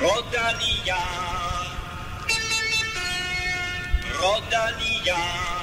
Rodanilla, Rodanilla.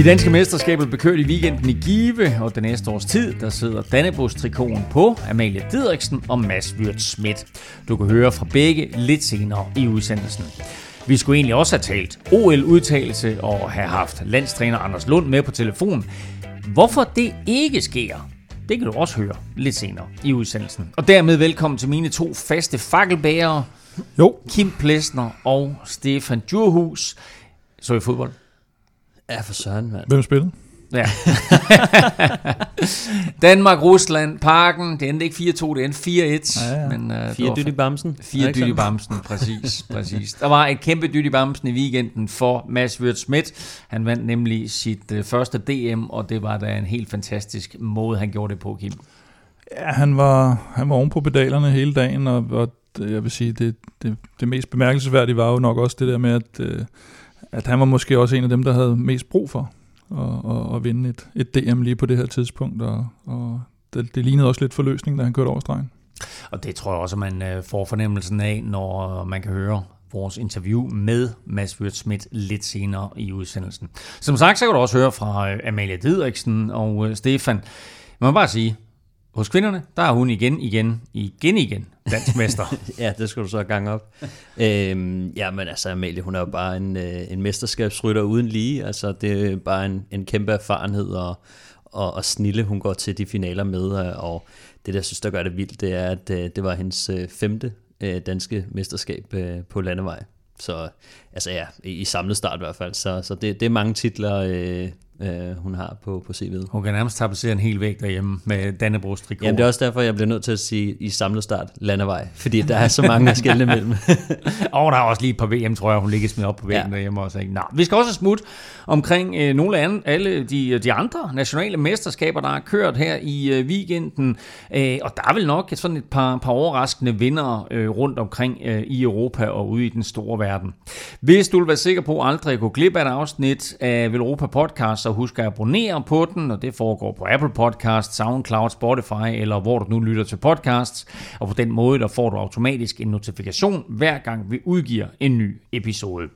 De danske mesterskaber blev kørt i weekenden i Give, og den næste års tid, der sidder Dannebos trikonen på Amalie Didriksen og Mads Wirt Schmidt. Du kan høre fra begge lidt senere i udsendelsen. Vi skulle egentlig også have talt OL-udtalelse og have haft landstræner Anders Lund med på telefon. Hvorfor det ikke sker, det kan du også høre lidt senere i udsendelsen. Og dermed velkommen til mine to faste fakkelbærere, Jo. Kim Plesner og Stefan Djurhus. Så i fodbold? Ja, for søren, mand. Hvem spillede? Ja. Danmark, Rusland, Parken. Det endte ikke 4-2, det endte 4-1. Ja, ja. Men, uh, Fire dyt i bamsen. Fire dyt i bamsen, præcis, præcis. Der var et kæmpe dyt i bamsen i weekenden for Mads Wirt Schmidt. Han vandt nemlig sit uh, første DM, og det var da en helt fantastisk måde, han gjorde det på, Kim. Ja, han var, han var oven på pedalerne hele dagen, og, og det- jeg vil sige, det, det, det mest bemærkelsesværdige var jo nok også det der med, at, øh, at han var måske også en af dem, der havde mest brug for at, at, at vinde et, et DM lige på det her tidspunkt, og, og det, det lignede også lidt forløsning, da han kørte over stregen. Og det tror jeg også, at man øh, får fornemmelsen af, når man kan høre vores interview med Mads Wirt Schmidt lidt senere i udsendelsen. Som sagt, så kan du også høre fra øh, Amalie Didriksen og øh, Stefan. Man må bare sige, hos kvinderne, der er hun igen, igen, igen, igen dansk mester. Ja, det skal du så gange op. øhm, ja, men altså Amalie, hun er jo bare en, øh, en mesterskabsrytter uden lige. Altså, det er bare en, en kæmpe erfarenhed og, og, og snille, hun går til de finaler med. Og det, der synes, der gør det vildt, det er, at øh, det var hendes øh, femte danske mesterskab på landevej. Så altså ja, i, i samlet start i hvert fald. Så, så det, det er mange titler, øh, øh, hun har på, på CV'et. Hun kan nærmest tapetsere en hel væg derhjemme med Dannebrogs trikot. Jamen det er også derfor, jeg bliver nødt til at sige i samlet start landevej, fordi der er så mange at skille imellem. Og der er også lige et par VM, tror jeg, hun ligger smidt op på væggen ja. Derhjemme også. Ikke? Nå, vi skal også smutte omkring øh, nogle af an- alle de, de andre nationale mesterskaber, der er kørt her i øh, weekenden. Øh, og der er vel nok sådan et par, par overraskende vinder øh, rundt omkring øh, i Europa og ude i den store verden. Hvis du vil være sikker på aldrig at gå glip af et afsnit af Europa Podcast, så husk at abonnere på den, og det foregår på Apple Podcast, SoundCloud, Spotify eller hvor du nu lytter til podcasts. Og på den måde, der får du automatisk en notifikation, hver gang vi udgiver en ny episode.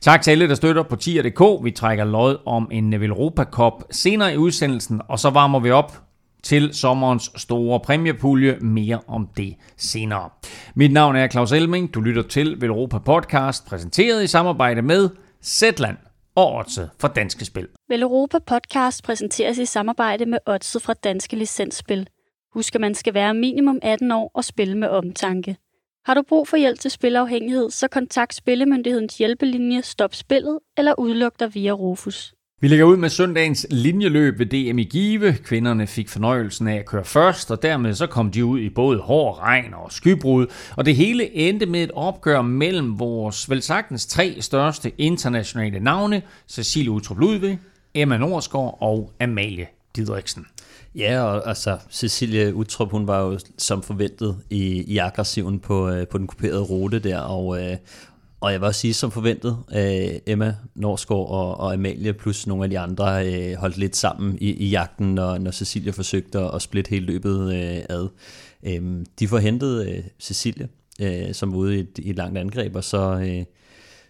Tak til alle, der støtter på tier.dk. Vi trækker lod om en Europa Cup senere i udsendelsen, og så varmer vi op til sommerens store præmiepulje. Mere om det senere. Mit navn er Claus Elming. Du lytter til Velropa Podcast, præsenteret i samarbejde med Zetland og Otse for Danske Spil. Vel Europa Podcast præsenteres i samarbejde med Odset fra Danske Licensspil. Husk, at man skal være minimum 18 år og spille med omtanke. Har du brug for hjælp til spilafhængighed, så kontakt Spillemyndighedens hjælpelinje Stop Spillet eller udluk dig via Rufus. Vi lægger ud med søndagens linjeløb ved DM i Give. Kvinderne fik fornøjelsen af at køre først, og dermed så kom de ud i både hård regn og skybrud. Og det hele endte med et opgør mellem vores vel sagtens tre største internationale navne, Cecilie Utrup Ludvig, Emma Norsgaard og Amalie Didriksen. Ja, og altså Cecilie Utrup, hun var jo som forventet i, i aggressiven på, øh, på den kuperede rute der, og, øh, og jeg vil også sige som forventet, øh, Emma Norsgaard og, og Amalie plus nogle af de andre øh, holdt lidt sammen i, i jagten, når, når Cecilia forsøgte at splitte hele løbet øh, ad. Øh, de får hentet øh, øh, som var ude i et, i et langt angreb, og så... Øh,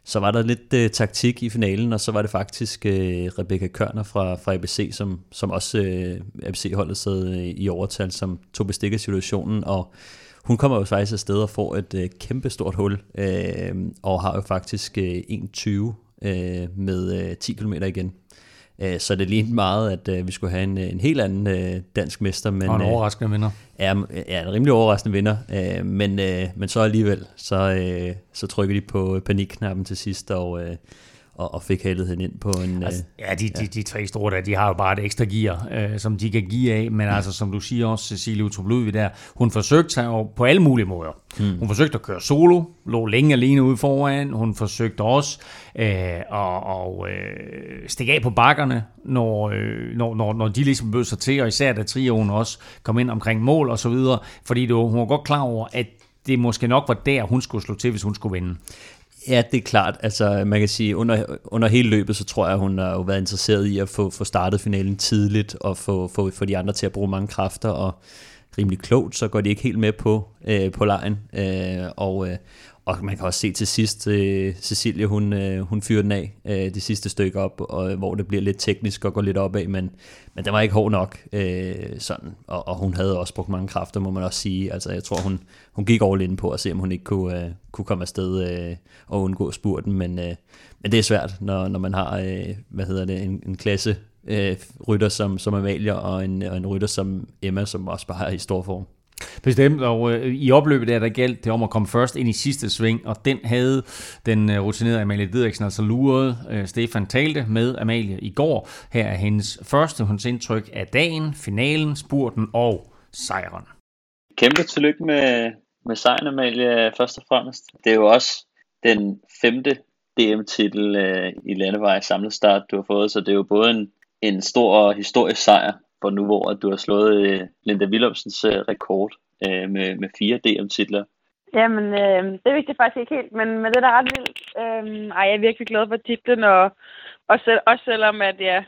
så var der lidt øh, taktik i finalen, og så var det faktisk øh, Rebecca Kørner fra, fra ABC, som, som også øh, ABC-holdet sad øh, i overtal, som tog bestik af situationen, og hun kommer jo faktisk afsted og får et øh, kæmpe stort hul, øh, og har jo faktisk øh, 1.20 øh, med øh, 10 km igen. Øh, så det lignede meget, at øh, vi skulle have en, en helt anden øh, dansk mester. Men, Og en øh, overraskende vinder. Ja, ja, en rimelig overraskende vinder, øh, men, øh, men så alligevel, så, øh, så trykkede de på panikknappen til sidst, og, øh, og, og fik hende ind på en... Altså, øh, ja, de, de, de tre store der, de har jo bare et ekstra gear, øh, som de kan give af, men altså, som du siger også, Cecilie Utrup Ludvig der, hun forsøgte sig jo på alle mulige måder. Mm. Hun forsøgte at køre solo, lå længe alene ude foran, hun forsøgte også øh, at og, øh, stikke af på bakkerne, når, øh, når, når, når de ligesom bød sig til, og især da trioen også kom ind omkring mål og så videre, fordi det hun var godt klar over, at det måske nok var der, hun skulle slå til, hvis hun skulle vinde. Ja, det er klart. Altså, man kan sige, under, under hele løbet, så tror jeg, hun har jo været interesseret i at få, få startet finalen tidligt, og få, få, få de andre til at bruge mange kræfter, og rimelig klogt, så går de ikke helt med på, øh, på lejen. Øh, og, øh, og man kan også se til sidst, øh, Cecilie, hun, øh, hun fyrer den af øh, det sidste stykke op, og, øh, hvor det bliver lidt teknisk og går lidt opad, men, men det var ikke hård nok. Øh, sådan. Og, og hun havde også brugt mange kræfter, må man også sige. Altså, jeg tror, hun, hun gik all in på at se, om hun ikke kunne, øh, kunne komme afsted øh, og undgå spurten, men, øh, men det er svært, når, når man har øh, hvad hedder det, en, en klasse øh, rytter som, som Amalie, og en, og en rytter som Emma, som også bare er i stor form. Bestemt, og øh, i opløbet der, der galt det om at komme først ind i sidste sving, og den havde den øh, rutinerede Amalie Didriksen altså luret. Øh, Stefan talte med Amalie i går. Her er hendes første hunds indtryk af dagen, finalen, spurten og sejren. Kæmpe tillykke med, med sejren, Amalie, først og fremmest. Det er jo også den femte DM-titel øh, i landevej samlet start, du har fået, så det er jo både en, en stor historisk sejr, for nu hvor du har slået øh, Linda Willumsens øh, rekord øh, med, med fire DM-titler. Jamen, øh, det vidste jeg faktisk ikke helt, men, men det er da ret vildt. Øh, ej, jeg er virkelig glad for titlen, og, og selv, også selvom at jeg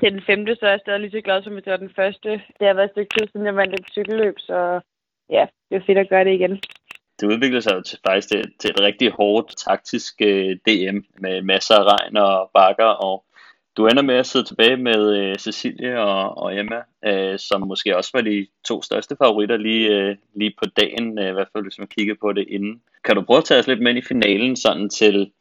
til den femte, så er jeg stadig lige så glad som, at det var den første. Det har været et stykke tid, siden jeg vandt et cykelløb, så ja, det er fedt at gøre det igen. Det udviklede sig jo til, faktisk til, til et rigtig hårdt taktisk øh, DM med masser af regn og bakker, og du ender med at sidde tilbage med øh, Cecilie og, og Emma, øh, som måske også var de to største favoritter lige, øh, lige på dagen, øh, i hvert fald hvis man kigger på det inden. Kan du prøve at tage os lidt med i finalen, sådan til,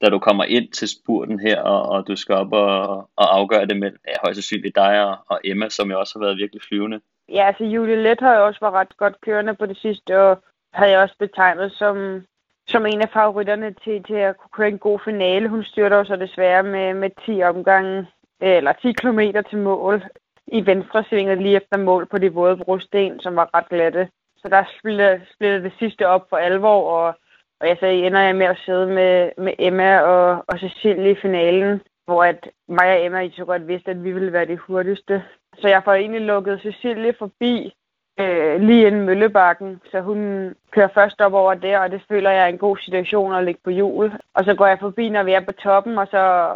da du kommer ind til spurten her, og, og du skal op og, og afgøre det med ja, højst sandsynligt dig og, og Emma, som jo også har været virkelig flyvende? Ja, altså Julie Let har jo også været ret godt kørende på det sidste, og havde jeg også betegnet som som en af favoritterne til, til at kunne køre en god finale. Hun styrter så desværre med, med 10 omgange, øh, eller 10 km til mål i venstre svinget lige efter mål på de våde brosten, som var ret glatte. Så der splittede, splittede det sidste op for alvor, og, og jeg sagde, ender jeg med at sidde med, med Emma og, og Cecilie i finalen, hvor at mig og Emma I så godt vidste, at vi ville være de hurtigste. Så jeg får egentlig lukket Cecilie forbi, øh, lige inden Møllebakken, så hun kører først op over der, og det føler jeg er en god situation at ligge på hjul. Og så går jeg forbi, når vi er på toppen, og så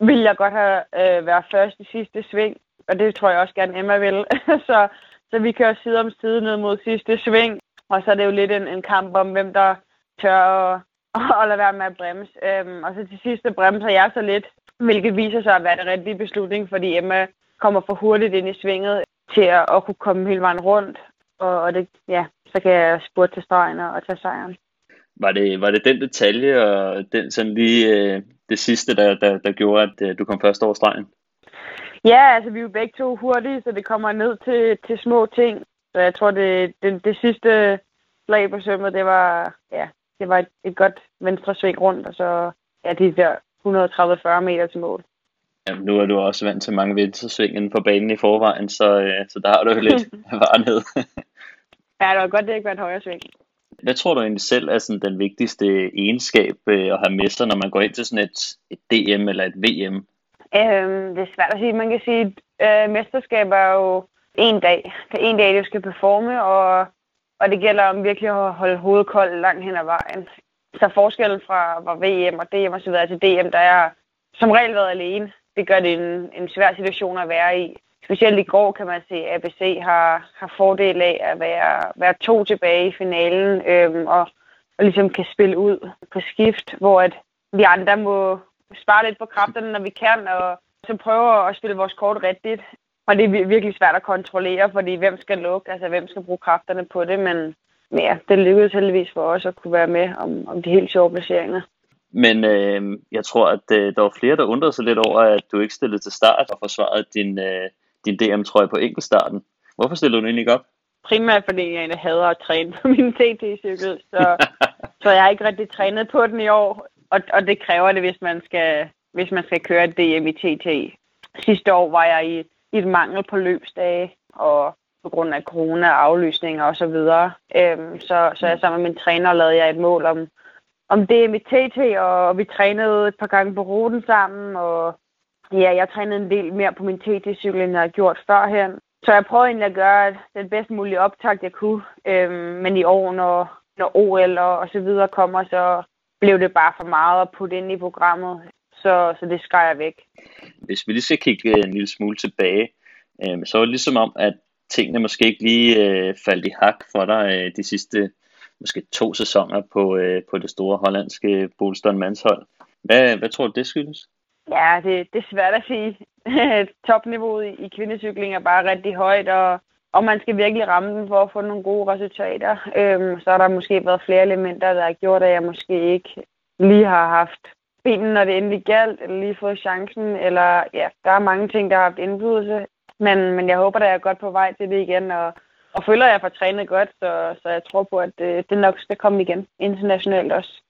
vil jeg godt have øh, været først i sidste sving, og det tror jeg også gerne Emma vil. så, så vi kører side om side ned mod sidste sving, og så er det jo lidt en, en kamp om, hvem der tør at, at lade være med at bremse. Øhm, og så til sidste bremser jeg så lidt, hvilket viser sig at være det rigtige beslutning, fordi Emma kommer for hurtigt ind i svinget til at, at kunne komme hele vejen rundt. Og, og det, ja, så kan jeg spurte til stregen og, og tage sejren. Var det, var det den detalje og den sådan lige øh, det sidste, der, der, der gjorde, at øh, du kom først over stregen? Ja, altså vi er jo begge to hurtige, så det kommer ned til, til små ting. Så jeg tror, det, det, det sidste slag på sømmet, det var, ja, det var et, et godt venstre sving rundt, og så ja, de der 130-40 meter til mål. Ja, nu er du også vant til mange vintersving inden på banen i forvejen, så, øh, så der har du jo lidt varenhed. ja, det var godt, det ikke var et højere sving. Hvad tror du egentlig selv er sådan den vigtigste egenskab øh, at have med sig, når man går ind til sådan et, et DM eller et VM? Øhm, det er svært at sige. Man kan sige, at øh, mesterskab er jo en dag. Det er en dag, du skal performe, og, og det gælder om virkelig at holde hovedet koldt langt hen ad vejen. Så forskellen fra, fra VM og DM og så videre til DM, der er som regel været alene det gør det en, en svær situation at være i. Specielt i går kan man se, at ABC har, har fordel af at være, være to tilbage i finalen øhm, og, og ligesom kan spille ud på skift, hvor at vi andre må spare lidt på kræfterne, når vi kan, og så prøve at spille vores kort rigtigt. Og det er virkelig svært at kontrollere, fordi hvem skal lukke, altså hvem skal bruge kræfterne på det, men ja, det lykkedes heldigvis for os at kunne være med om, om de helt sjove placeringer. Men øh, jeg tror, at øh, der var flere, der undrede sig lidt over, at du ikke stillede til start og forsvarede din, øh, din DM-trøje på enkeltstarten. Hvorfor stillede du egentlig ikke op? Primært fordi jeg hader at træne på min TT-cykel, så, så jeg har ikke rigtig trænet på den i år, og, og det kræver det, hvis man skal, hvis man skal køre et DM i TT. Sidste år var jeg i, i et mangel på løbsdage, og på grund af corona, aflysninger og så videre. Øhm, så, så jeg sammen med min træner lavede jeg et mål om om det med TT, og vi trænede et par gange på ruten sammen, og ja, jeg trænede en del mere på min TT-cykel, end jeg har gjort førhen. Så jeg prøvede egentlig at gøre den bedst mulige optakt, jeg kunne. Øhm, men i år, når, når OL og, og så videre kommer, så blev det bare for meget at putte ind i programmet. Så, så det skrev jeg væk. Hvis vi lige skal kigge øh, en lille smule tilbage, øhm, så var det ligesom om, at tingene måske ikke lige øh, faldt i hak for dig øh, de sidste måske to sæsoner på, øh, på det store hollandske Bolston mandshold. Hvad, hvad tror du, det skyldes? Ja, det, det er svært at sige. Topniveauet i, kvindecykling er bare rigtig højt, og, og man skal virkelig ramme den for at få nogle gode resultater. Øhm, så har der måske været flere elementer, der har gjort, at jeg måske ikke lige har haft benen, når det endelig galt, eller lige fået chancen, eller ja, der er mange ting, der har haft indflydelse. Men, men jeg håber, at jeg er godt på vej til det igen, og, og føler, at jeg får trænet godt, så, så jeg tror på, at øh, det, det nok skal komme igen internationalt også.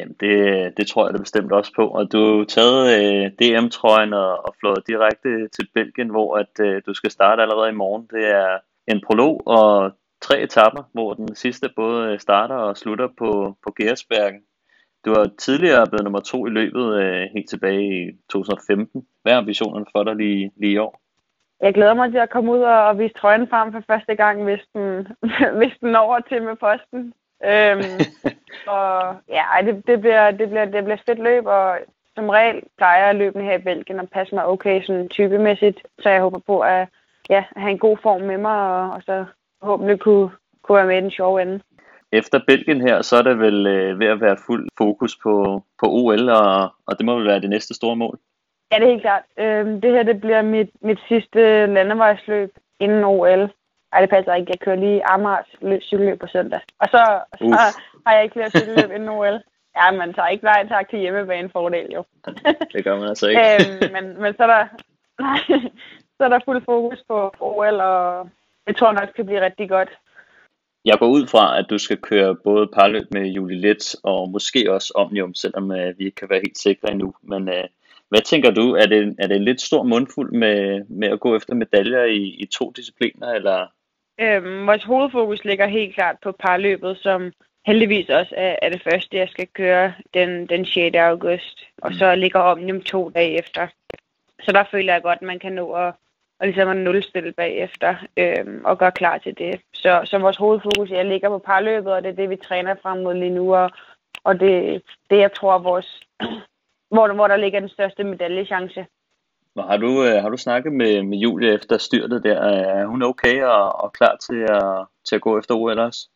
Jamen, det, det tror jeg da bestemt også på. Og du har taget øh, DM-trøjen og, og flået direkte til Belgien, hvor at, øh, du skal starte allerede i morgen. Det er en prolog og tre etapper, hvor den sidste både starter og slutter på, på Gersbergen. Du har tidligere blevet nummer to i løbet øh, helt tilbage i 2015. Hvad er ambitionerne for dig lige, lige i år? Jeg glæder mig til at komme ud og, og vise trøjen frem for første gang, hvis den, hvis den over til med posten. Øhm, og ja, det, det, bliver, det, bliver, det bliver fedt løb, og som regel plejer jeg løbende her i Belgien og passe mig okay sådan typemæssigt. Så jeg håber på at ja, have en god form med mig, og, og så håbentlig kunne, kunne være med i den sjove ende. Efter Belgien her, så er det vel øh, ved at være fuld fokus på, på OL, og, og det må vel være det næste store mål? Ja, det er helt klart. Øhm, det her det bliver mit, mit sidste landevejsløb inden OL. Ej, det passer ikke. Jeg kører lige Amars cykelløb på søndag. Og så, så har jeg ikke flere cykelløb inden OL. Ja, man tager ikke nej tak til hjemmebane fordel, jo. det gør man altså ikke. øhm, men, men så er der, nej, så er der fuld fokus på OL, og jeg tror nok, det kan blive rigtig godt. Jeg går ud fra, at du skal køre både parløb med Julie Let og måske også Omnium, selvom uh, vi ikke kan være helt sikre endnu. Men uh, hvad tænker du? Er det, er det en lidt stor mundfuld med, med at gå efter medaljer i, i to discipliner, eller Øhm, vores hovedfokus ligger helt klart på parløbet, som heldigvis også er, er det første, jeg skal køre den, den 6. august. Og så ligger Omnium to dage efter. Så der føler jeg godt, at man kan nå at, og ligesom at nulstille bagefter øhm, og gøre klar til det. Så, så vores hovedfokus jeg ligger på parløbet, og det er det, vi træner frem mod lige nu. Og, og det, det jeg tror, vores, hvor, hvor der ligger den største medaljechance. Har du, øh, har du snakket med, med Julie efter styrtet der? Er hun okay og, og klar til at, til at gå efter OL også?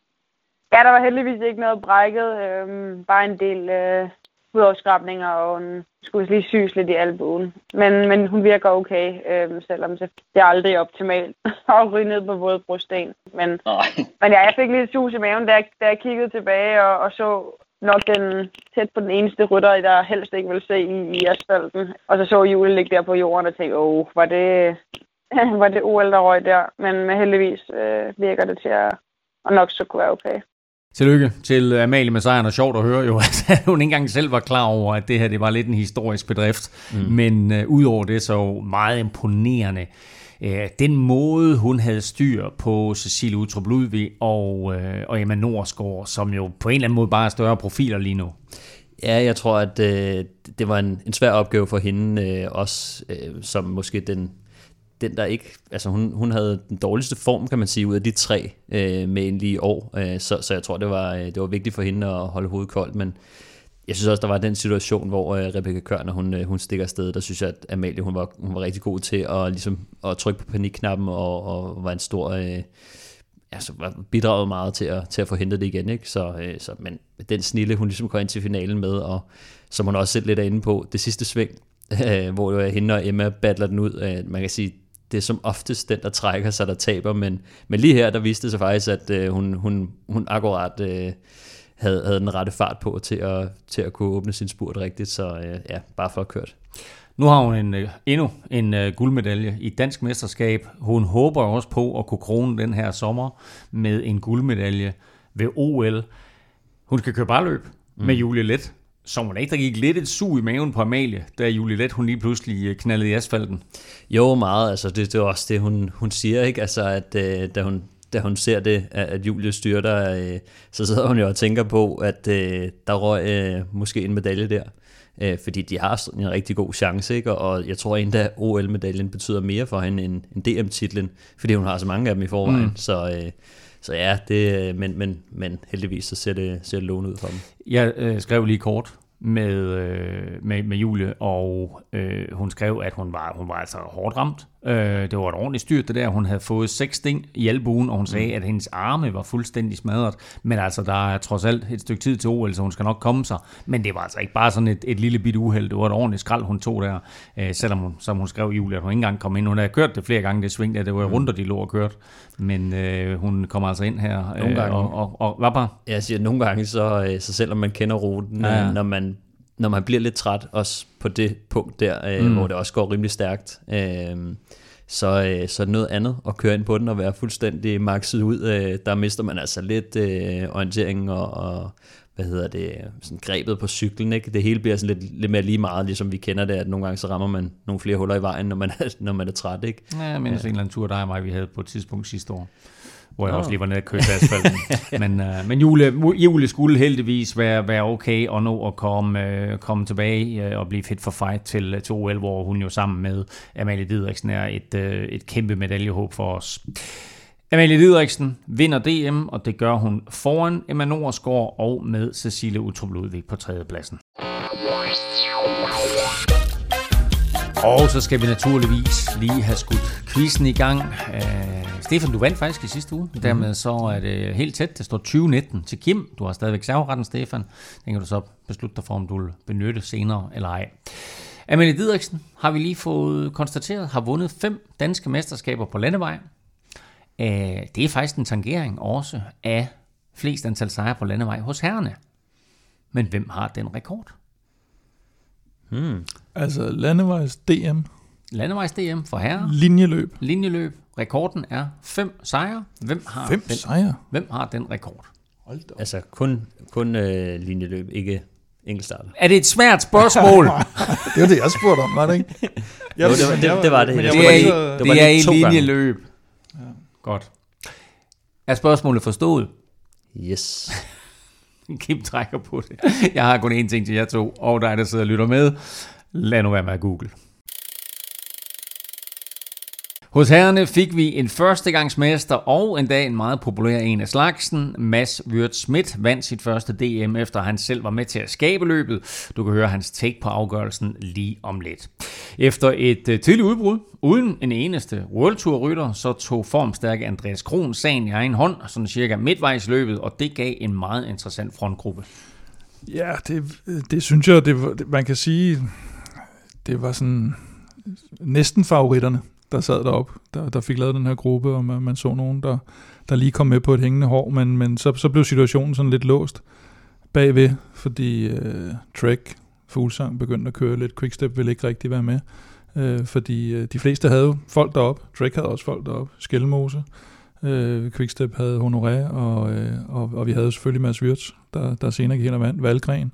Ja, der var heldigvis ikke noget brækket. Øhm, bare en del øh, hudafskrabninger, og hun skulle lige syes lidt i albuen. Men, men hun virker okay, øhm, selvom det er aldrig optimalt at ryge ned på våde brosten. Men, Nej. men ja, jeg fik lidt sus i maven, da jeg, da jeg kiggede tilbage og, og så nok den tæt på den eneste rytter, der helst ikke vil se i, i asfalten. Og så så Julie ligge der på jorden og tænkte, åh, var det, var det OL, der røg der. Men med heldigvis øh, virker det til at, at nok så kunne være okay. Tillykke til Amalie med sejren, og sjovt at høre jo, at hun ikke engang selv var klar over, at det her det var lidt en historisk bedrift. Mm. Men uh, udover det så meget imponerende øh, den måde, hun havde styr på Cecilie Utrup Ludvig og, øh, og Emma Norsgaard, som jo på en eller anden måde bare er større profiler lige nu. Ja, jeg tror, at øh, det var en, en svær opgave for hende, øh, også øh, som måske den, den der ikke, altså hun, hun havde den dårligste form, kan man sige, ud af de tre øh, med en lige år, øh, så, så jeg tror, det var, øh, det var vigtigt for hende at holde hovedet koldt, men jeg synes også, der var den situation, hvor øh, Rebecca Kørner, hun, øh, hun stikker afsted. Der synes jeg, at Amalie, hun var, hun var rigtig god til at, ligesom, at trykke på panikknappen, og, og var en stor... Øh, altså, bidraget meget til at, til at få hentet det igen. Ikke? Så, øh, så, men den snille, hun ligesom går ind til finalen med, og som hun også selv lidt er inde på, det sidste sving, øh, hvor jo hende og Emma battler den ud. Øh, man kan sige, det er som oftest den, der trækker sig, der taber, men, men lige her, der viste det sig faktisk, at øh, hun, hun, hun akkurat... Øh, havde, havde den rette fart på til at, til at kunne åbne sin spurt rigtigt, så øh, ja, bare for kørt. Nu har hun en, øh, endnu en uh, guldmedalje i dansk mesterskab. Hun håber også på at kunne krone den her sommer med en guldmedalje ved OL. Hun skal køre barløb mm. med Julie Let, som hun ikke der gik lidt et sug i maven på Amalie, da Julie Let hun lige pludselig knaldede i asfalten. Jo, meget. Altså, det, det er også det, hun, hun siger, ikke? Altså, at øh, da hun da hun ser det, at Julie styrter, øh, så sidder hun jo og tænker på, at øh, der røg øh, måske en medalje der. Øh, fordi de har en rigtig god chance, ikke? og jeg tror endda, at OL-medaljen betyder mere for hende end, end DM-titlen, fordi hun har så mange af dem i forvejen. Mm. Så, øh, så ja, det, men, men, men heldigvis så ser det, ser det lovende ud for dem. Jeg øh, skrev lige kort med, øh, med, med Julie, og øh, hun skrev, at hun var, hun var altså hårdt ramt. Øh, det var et ordentligt styrt det der. Hun havde fået seks sten i albuen, og hun sagde, mm. at hendes arme var fuldstændig smadret. Men altså, der er trods alt et stykke tid til OL, så hun skal nok komme sig. Men det var altså ikke bare sådan et, et lille bit uheld. Det var et ordentligt skrald, hun tog der. Øh, selvom hun, som hun skrev Julie, at hun ikke engang kom ind. Hun havde kørt det flere gange, det sving der. Det var mm. rundt, de lå og kørt. Men øh, hun kommer altså ind her. Nogle gange. Øh, og, og, og, hvad bare? Jeg siger, nogle gange, så, øh, så selvom man kender ruten, ja. når man når man bliver lidt træt, også på det punkt der, øh, mm. hvor det også går rimelig stærkt, øh, så, øh, så er noget andet at køre ind på den og være fuldstændig makset ud. Øh, der mister man altså lidt øh, orientering og, og hvad hedder det, sådan grebet på cyklen. Ikke? Det hele bliver sådan lidt, lidt mere lige meget, ligesom vi kender det, at nogle gange så rammer man nogle flere huller i vejen, når man er, når man er træt. Ikke? Ja, jeg mindes ja. en eller anden tur, der og mig, vi havde på et tidspunkt sidste år hvor jeg oh. også lige var nede og kørte asfalten. men uh, men jule, jule skulle heldigvis være, være okay og nå at komme, uh, komme tilbage uh, og blive fit for fight til, til OL, hvor hun jo sammen med Amalie Didriksen er et, uh, et kæmpe medaljehåb for os. Amalie Didriksen vinder DM, og det gør hun foran Emma Norsgaard og med Cecilie Utrup Ludvig på tredjepladsen. Og så skal vi naturligvis lige have skudt quizzen i gang. Uh, Stefan, du vandt faktisk i sidste uge. Mm. Dermed så er det helt tæt. Det står 20-19 til Kim. Du har stadigvæk serveretten, Stefan. Den kan du så beslutte dig for, om du vil benytte senere eller ej. Amelie Didriksen har vi lige fået konstateret, har vundet fem danske mesterskaber på landevej. Uh, det er faktisk en tangering også af flest antal sejre på landevej hos herrene. Men hvem har den rekord? Hmm. Altså landevejs DM. Landevejs DM for herrer. Linjeløb. Linjeløb. Rekorden er fem sejre. Hvem har fem den, sejre? Hvem har den rekord? Hold da. Altså kun, kun øh, linjeløb, ikke enkeltstarter. Er det et svært spørgsmål? det var det, jeg spurgte om, var det ikke? Jeg, jo, det, var, det, det var det. det, er, det, det er i linjeløb. Ja. Godt. Er spørgsmålet forstået? Yes. Kim trækker på det. Jeg har kun én ting til jer to, og dig, der sidder og lytter med. Lad nu være med at google. Hos herrene fik vi en førstegangsmester og endda en meget populær en af slagsen. Mads Wirt Schmidt vandt sit første DM, efter han selv var med til at skabe løbet. Du kan høre hans take på afgørelsen lige om lidt. Efter et øh, tidligt udbrud, uden en eneste World Tour rytter, så tog formstærke Andreas Kron sagen i egen hånd, sådan cirka midtvejs løbet, og det gav en meget interessant frontgruppe. Ja, det, det synes jeg, det, man kan sige, det var sådan næsten favoritterne der sad derop, der, der fik lavet den her gruppe, og man, man så nogen, der, der lige kom med på et hængende hår, men, men så, så blev situationen sådan lidt låst bagved, fordi øh, Trek, Fuglsang, begyndte at køre lidt, Quickstep ville ikke rigtig være med, øh, fordi øh, de fleste havde jo folk derop, Trek havde også folk derop, Skelmose, øh, Quickstep havde Honoré, og, øh, og, og vi havde selvfølgelig Mads Wirtz, der, der senere gik hen og vandt, Valgren,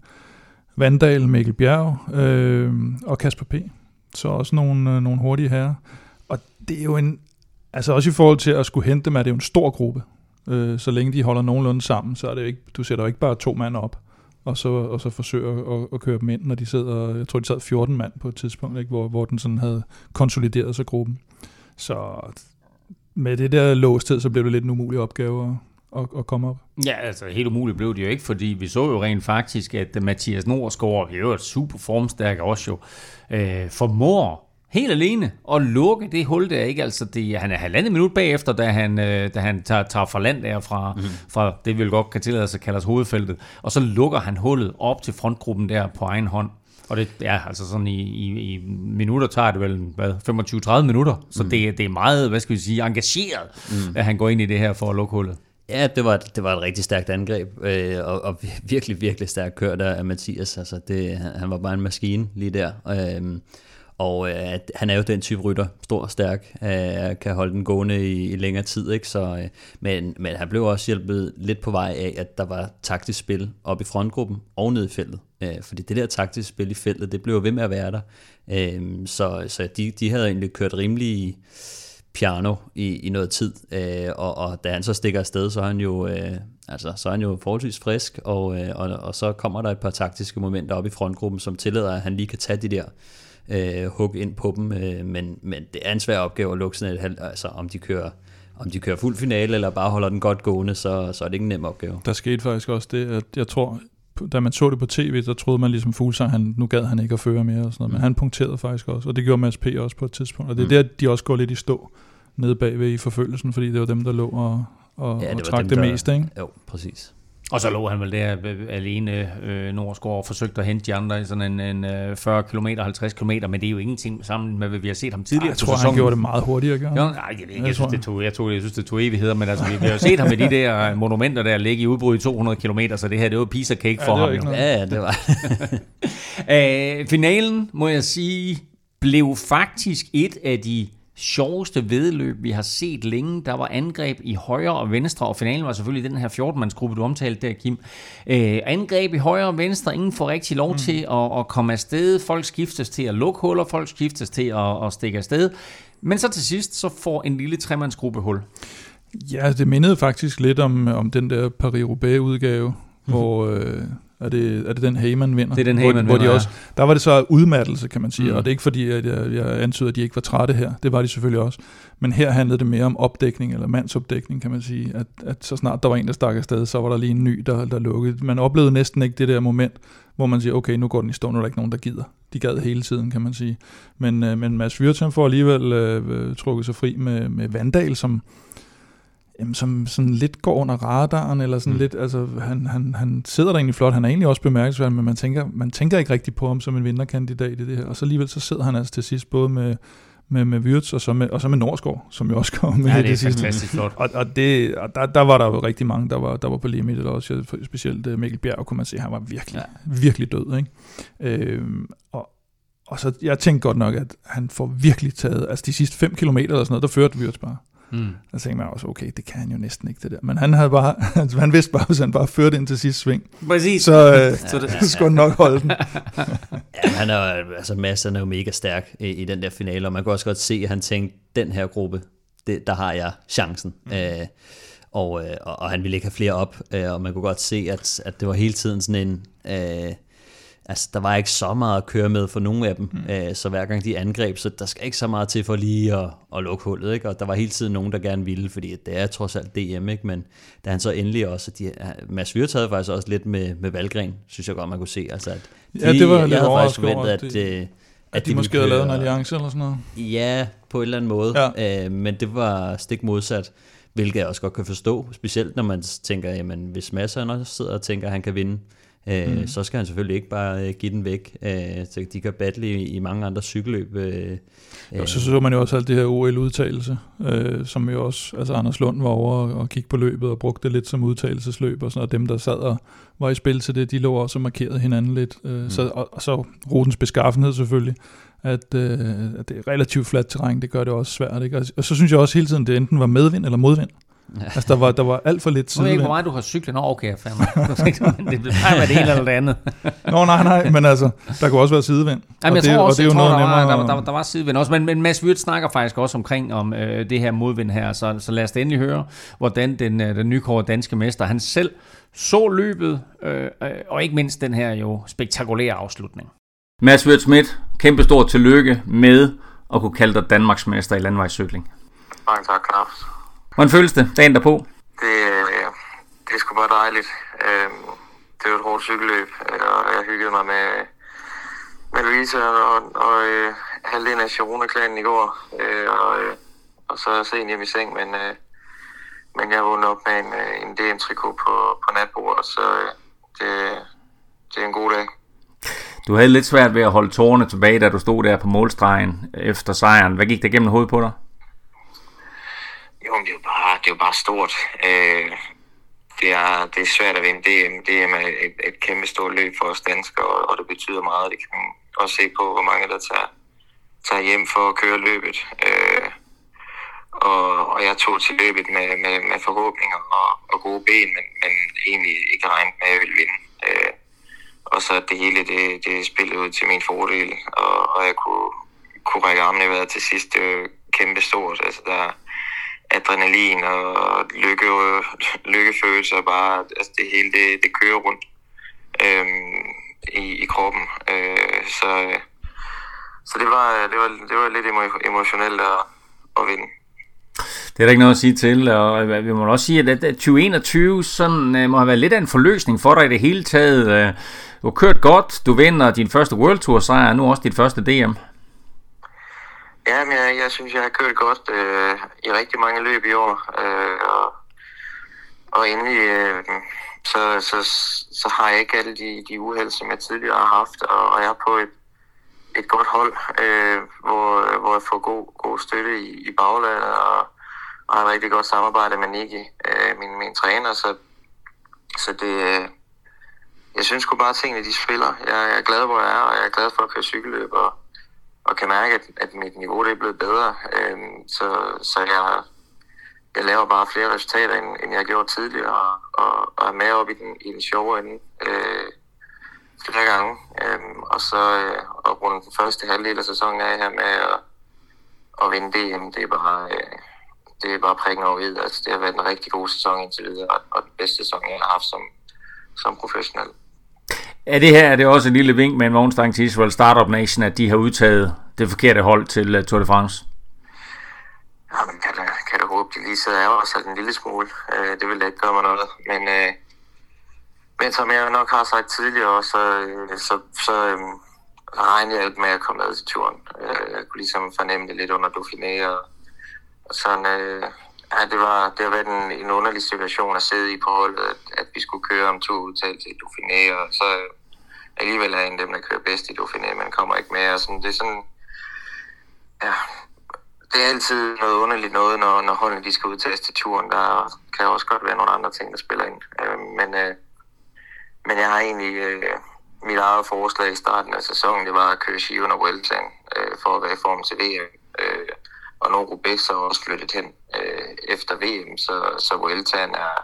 Vandal, Mikkel Bjerg øh, og Kasper P. Så også nogle, øh, nogle hurtige herrer det er jo en, altså også i forhold til at skulle hente dem, er det jo en stor gruppe. Øh, så længe de holder nogenlunde sammen, så er det jo ikke, du sætter jo ikke bare to mand op, og så, og så forsøger at, at køre dem ind, når de sidder, jeg tror de sad 14 mand på et tidspunkt, ikke, hvor, hvor den sådan havde konsolideret sig gruppen. Så med det der låsthed, så blev det lidt en umulig opgave at, at, komme op. Ja, altså helt umuligt blev det jo ikke, fordi vi så jo rent faktisk, at Mathias Nordsgaard, jo et super formstærk også jo, øh, formår helt alene og lukke det hul der, ikke? Altså, det, han er halvandet minut bagefter, da han, øh, da han tager, tager fra land der fra, mm. fra det, vi godt kan tillade sig kaldes hovedfeltet, og så lukker han hullet op til frontgruppen der på egen hånd. Og det er ja, altså sådan i, i, i minutter tager det vel hvad, 25-30 minutter, så mm. det, det er meget, hvad skal vi sige, engageret, mm. at han går ind i det her for at lukke hullet. Ja, det var, det var et rigtig stærkt angreb, øh, og, og virkelig, virkelig stærkt kørt af Mathias. Altså det, han var bare en maskine lige der. Øh, og øh, han er jo den type rytter, stor og stærk, øh, kan holde den gående i, i længere tid. Ikke? Så, øh, men, men han blev også hjulpet lidt på vej af, at der var taktisk spil op i frontgruppen og ned i feltet. Øh, fordi det der taktiske spil i feltet, det blev ved med at være der. Øh, så så de, de havde egentlig kørt rimelig piano i, i noget tid, øh, og, og da han så stikker afsted, så er han jo, øh, altså, så er han jo forholdsvis frisk, og, øh, og, og så kommer der et par taktiske momenter op i frontgruppen, som tillader, at han lige kan tage de der øh, hugge ind på dem, øh, men, men det er en svær opgave at lukke sådan et halv, altså om de kører Om de kører fuld finale, eller bare holder den godt gående, så, så er det ikke en nem opgave. Der skete faktisk også det, at jeg tror, da man så det på tv, så troede man ligesom Fuglsang, han, nu gad han ikke at føre mere og sådan noget, mm. men han punkterede faktisk også, og det gjorde Mads P. også på et tidspunkt, og det er mm. der, de også går lidt i stå nede bagved i forfølgelsen, fordi det var dem, der lå og, og, ja, det og trak dem, det der, meste, ikke? Jo, præcis. Og så lå han vel der øh, alene, øh, Nordsgaard, og forsøgte at hente de andre i sådan en, en 40 km, 50 km, men det er jo ingenting sammen med, hvad vi har set ham tidligere. Ej, jeg tror, han gjorde det meget hurtigere. Gjorde jo, nej, jeg, ikke, jeg, synes, det tog, jeg, tog, jeg synes, det tog evigheder, men altså, vi, vi har jo set ham med de der monumenter, der ligger i udbrud i 200 km, så det her, det var piece of cake for ja, ham. Jo. Ja, ja, det var. Æh, finalen, må jeg sige, blev faktisk et af de sjoveste vedløb, vi har set længe. Der var angreb i højre og venstre, og finalen var selvfølgelig den her 14-mandsgruppe, du omtalte der, Kim. Øh, angreb i højre og venstre, ingen får rigtig lov mm. til at, at komme afsted. Folk skiftes til at lukke huller, folk skiftes til at, at stikke afsted. Men så til sidst, så får en lille tremandsgruppe hul. Ja, det mindede faktisk lidt om, om den der Paris-Roubaix-udgave. Hvor... Øh er det, er det den Heyman vinder? Det er den Heyman hvor, hvor de også, Der var det så udmattelse, kan man sige, mm. og det er ikke fordi, at jeg, jeg antyder, at de ikke var trætte her. Det var de selvfølgelig også. Men her handlede det mere om opdækning, eller mandsopdækning, kan man sige. At, at så snart der var en, der stak afsted, så var der lige en ny, der, der lukkede. Man oplevede næsten ikke det der moment, hvor man siger, okay, nu går den i stå, nu er der ikke nogen, der gider. De gad hele tiden, kan man sige. Men, øh, men Mads Wirtgen får alligevel øh, trukket sig fri med, med Vandal, som jamen, som sådan lidt går under radaren, eller sådan mm. lidt, altså han, han, han sidder der egentlig flot, han er egentlig også bemærkelsesværdig, men man tænker, man tænker ikke rigtig på ham som en vinderkandidat i det her, og så alligevel så sidder han altså til sidst både med, med, med Wirtz og så med, og så med Norsgaard, som jo også kom med ja, det, det sidste. fantastisk flot. Og, og, det, og der, der, var der jo rigtig mange, der var, der var på limit, eller også specielt øh, Mikkel Bjerg, kunne man se, han var virkelig, ja. virkelig død. Ikke? Øhm, og, og så, jeg tænkte godt nok, at han får virkelig taget, altså de sidste 5 km eller sådan noget, der førte Wirtz bare. Mm. Der tænkte man også, okay, det kan han jo næsten ikke det der. Men han havde bare, han vidste bare, hvis han bare førte ind til sidste sving, Præcis. så, øh, så det, skulle han nok holde den. ja, han er, altså Mads er jo mega stærk i, i den der finale, og man kan også godt se, at han tænkte, den her gruppe, det, der har jeg chancen. Mm. Øh, og, øh, og, og han ville ikke have flere op, øh, og man kunne godt se, at, at det var hele tiden sådan en... Øh, altså, der var ikke så meget at køre med for nogle af dem, mm. øh, så hver gang de angreb, så der skal ikke så meget til for lige at, at lukke hullet, ikke? og der var hele tiden nogen, der gerne ville, fordi det er trods alt DM, ikke? men da han så endelig også, de, Mads Vyrt havde faktisk også lidt med, med Valgren, synes jeg godt, man kunne se, altså, at de, ja, det var jeg lidt havde faktisk forventet, at, at, at, at de, de måske havde lavet en alliance eller sådan noget. Ja, på en eller anden måde, ja. øh, men det var stik modsat, hvilket jeg også godt kan forstå, specielt når man tænker, jamen hvis Mads også sidder og tænker, at han kan vinde, øh, mm. så skal han selvfølgelig ikke bare øh, give den væk. Øh, så de kan battle i, i mange andre cykelløb. Øh, jo, så så man jo også alt det her OL-udtalelse, øh, som jo også, altså Anders Lund var over og kigge på løbet og brugte det lidt som udtalelsesløb, og, sådan, og dem, der sad og var i spil til det, de lå også og markerede hinanden lidt. Øh, mm. så, og, og så rutens beskaffenhed selvfølgelig, at, øh, at det er relativt fladt terræn, det gør det også svært. Ikke? Og, og så synes jeg også hele tiden, det enten var medvind eller modvind. Altså, der var, der var alt for lidt sidevind. Jeg ved ikke, hvor meget du har cyklet. Nå, okay, fandme. det plejer være det ene eller det andet. Nå, nej, nej, men altså, der kunne også være sidevind. Jamen, jeg det, tror også, og det er jo noget der, var, der, der, der, var sidevind også, men, men Mads Wirtz snakker faktisk også omkring om øh, det her modvind her, så, så lad os endelig høre, hvordan den, øh, den nykårede danske mester, han selv så løbet, øh, øh, og ikke mindst den her jo spektakulære afslutning. Mads Wirtz Schmidt, kæmpe stort tillykke med at kunne kalde dig Danmarks mester i landvejscykling. Mange tak, Kraft. Hvordan føles det dagen derpå? Det, øh, det er sgu bare dejligt. Øh, det var et hårdt cykelløb, øh, og jeg hyggede mig med, med Louise og, og øh, halvdelen af Chirona-klanen i går. Øh, og, øh, og så er jeg sent hjemme i seng, men, øh, men jeg vågnede op med en, en DM-trikot på, på natbordet, så øh, det, det er en god dag. Du havde lidt svært ved at holde tårerne tilbage, da du stod der på målstregen efter sejren. Hvad gik der gennem hovedet på dig? Jo, men det er jo bare, det er jo bare stort. Øh, det, er, det er svært at vinde DM. DM er et, et kæmpe stort løb for os danskere, og, og det betyder meget. Det kan man også se på, hvor mange der tager, tager hjem for at køre løbet. Øh, og, og jeg tog til løbet med, med, med forhåbninger og, og gode ben, men, men egentlig ikke regnet med, at jeg ville vinde. Øh, og så det hele, det, det spillede ud til min fordel, og, og jeg kunne, kunne række armene i vejret til sidst. Det var kæmpe stort. Altså, der, adrenalin og lykke, lykkefølelse og bare altså det hele det, det kører rundt øhm, i, i kroppen. Øh, så så det, var, det, var, det var lidt emotionelt at, at vinde. Det er der ikke noget at sige til, og vi må også sige, at 2021 sådan, uh, må have været lidt af en forløsning for dig i det hele taget. Uh, du har kørt godt, du vinder din første World Tour sejr, og nu også dit første DM. Ja, men jeg, jeg synes, jeg har kørt godt øh, i rigtig mange løb i år. Øh, og, og endelig, øh, så, så, så har jeg ikke alle de, de uheld, som jeg tidligere har haft, og, og jeg er på et, et godt hold, øh, hvor, hvor jeg får god, god støtte i, i baglandet, og, og har et rigtig godt samarbejde med Niki, øh, min, min træner, så, så det, øh, jeg synes sgu bare, at tingene de spiller. Jeg, jeg er glad, hvor jeg er, og jeg er glad for at køre cykelløb, og, og kan mærke, at, at mit niveau det er blevet bedre. Øh, så, så jeg, jeg laver bare flere resultater, end, end jeg gjorde tidligere, og, og, og er med op i den, i den sjove ende øh, flere gange. Øh, og så øh, og runde den første halvdel af sæsonen af her med at, at vinde DM, det er bare... Øh, det er bare prikken over videre. Altså, det har været en rigtig god sæson indtil videre, og, og den bedste sæson, jeg har haft som, som professionel. Er det her er det også en lille vink med en vognstang til Israel Startup Nation, at de har udtaget det forkerte hold til uh, Tour de France? Ja, kan, da, kan da håbe, de lige sidder af os en lille smule. Øh, det vil da ikke gøre mig noget. Men, uh, men som jeg nok har sagt tidligere, så, øh, så, så um, regnede jeg med at komme med til turen. Uh, jeg kunne ligesom fornemme det lidt under Dauphiné, og, og sådan, ja, det, var, det har været en, en underlig situation at sidde i på holdet, at, at vi skulle køre om to udtal til Dauphiné, og så øh, alligevel er en af dem, der kører bedst i Dauphiné, men kommer ikke med. Og sådan, det er sådan, ja, det er altid noget underligt noget, når, når holdene de skal udtages til turen. Der kan også godt være nogle andre ting, der spiller ind. Øh, men, øh, men jeg har egentlig... Øh, mit eget forslag i starten af sæsonen, det var at køre Shion og Vueltaen øh, for at være i form til VM. Øh, og når Roubaix så også flyttet hen øh, efter VM, så, så Vueltaen er,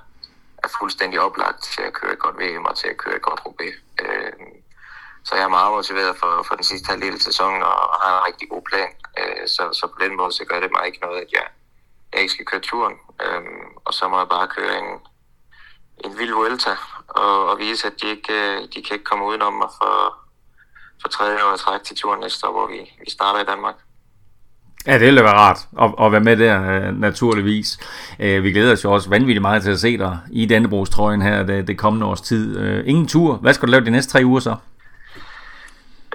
er fuldstændig oplagt til at køre et godt VM og til at køre et godt Roubaix. Øh, så jeg er meget motiveret for, for den sidste halvdel af sæsonen og har en rigtig god plan. Øh, så, så på den måde så gør det mig ikke noget, at jeg, jeg ikke skal køre turen. Øh, og så må jeg bare køre en, en vild Vuelta og, og vise, at de, ikke, øh, de kan ikke komme udenom mig for, for tredje år træk til turen næste år, hvor vi, vi starter i Danmark. Ja, det ville være rart at, at være med der, øh, naturligvis. Øh, vi glæder os jo også vanvittigt meget til at se dig i Dannebrogstrøjen her det, det kommende års tid. Øh, ingen tur. Hvad skal du lave de næste tre uger så?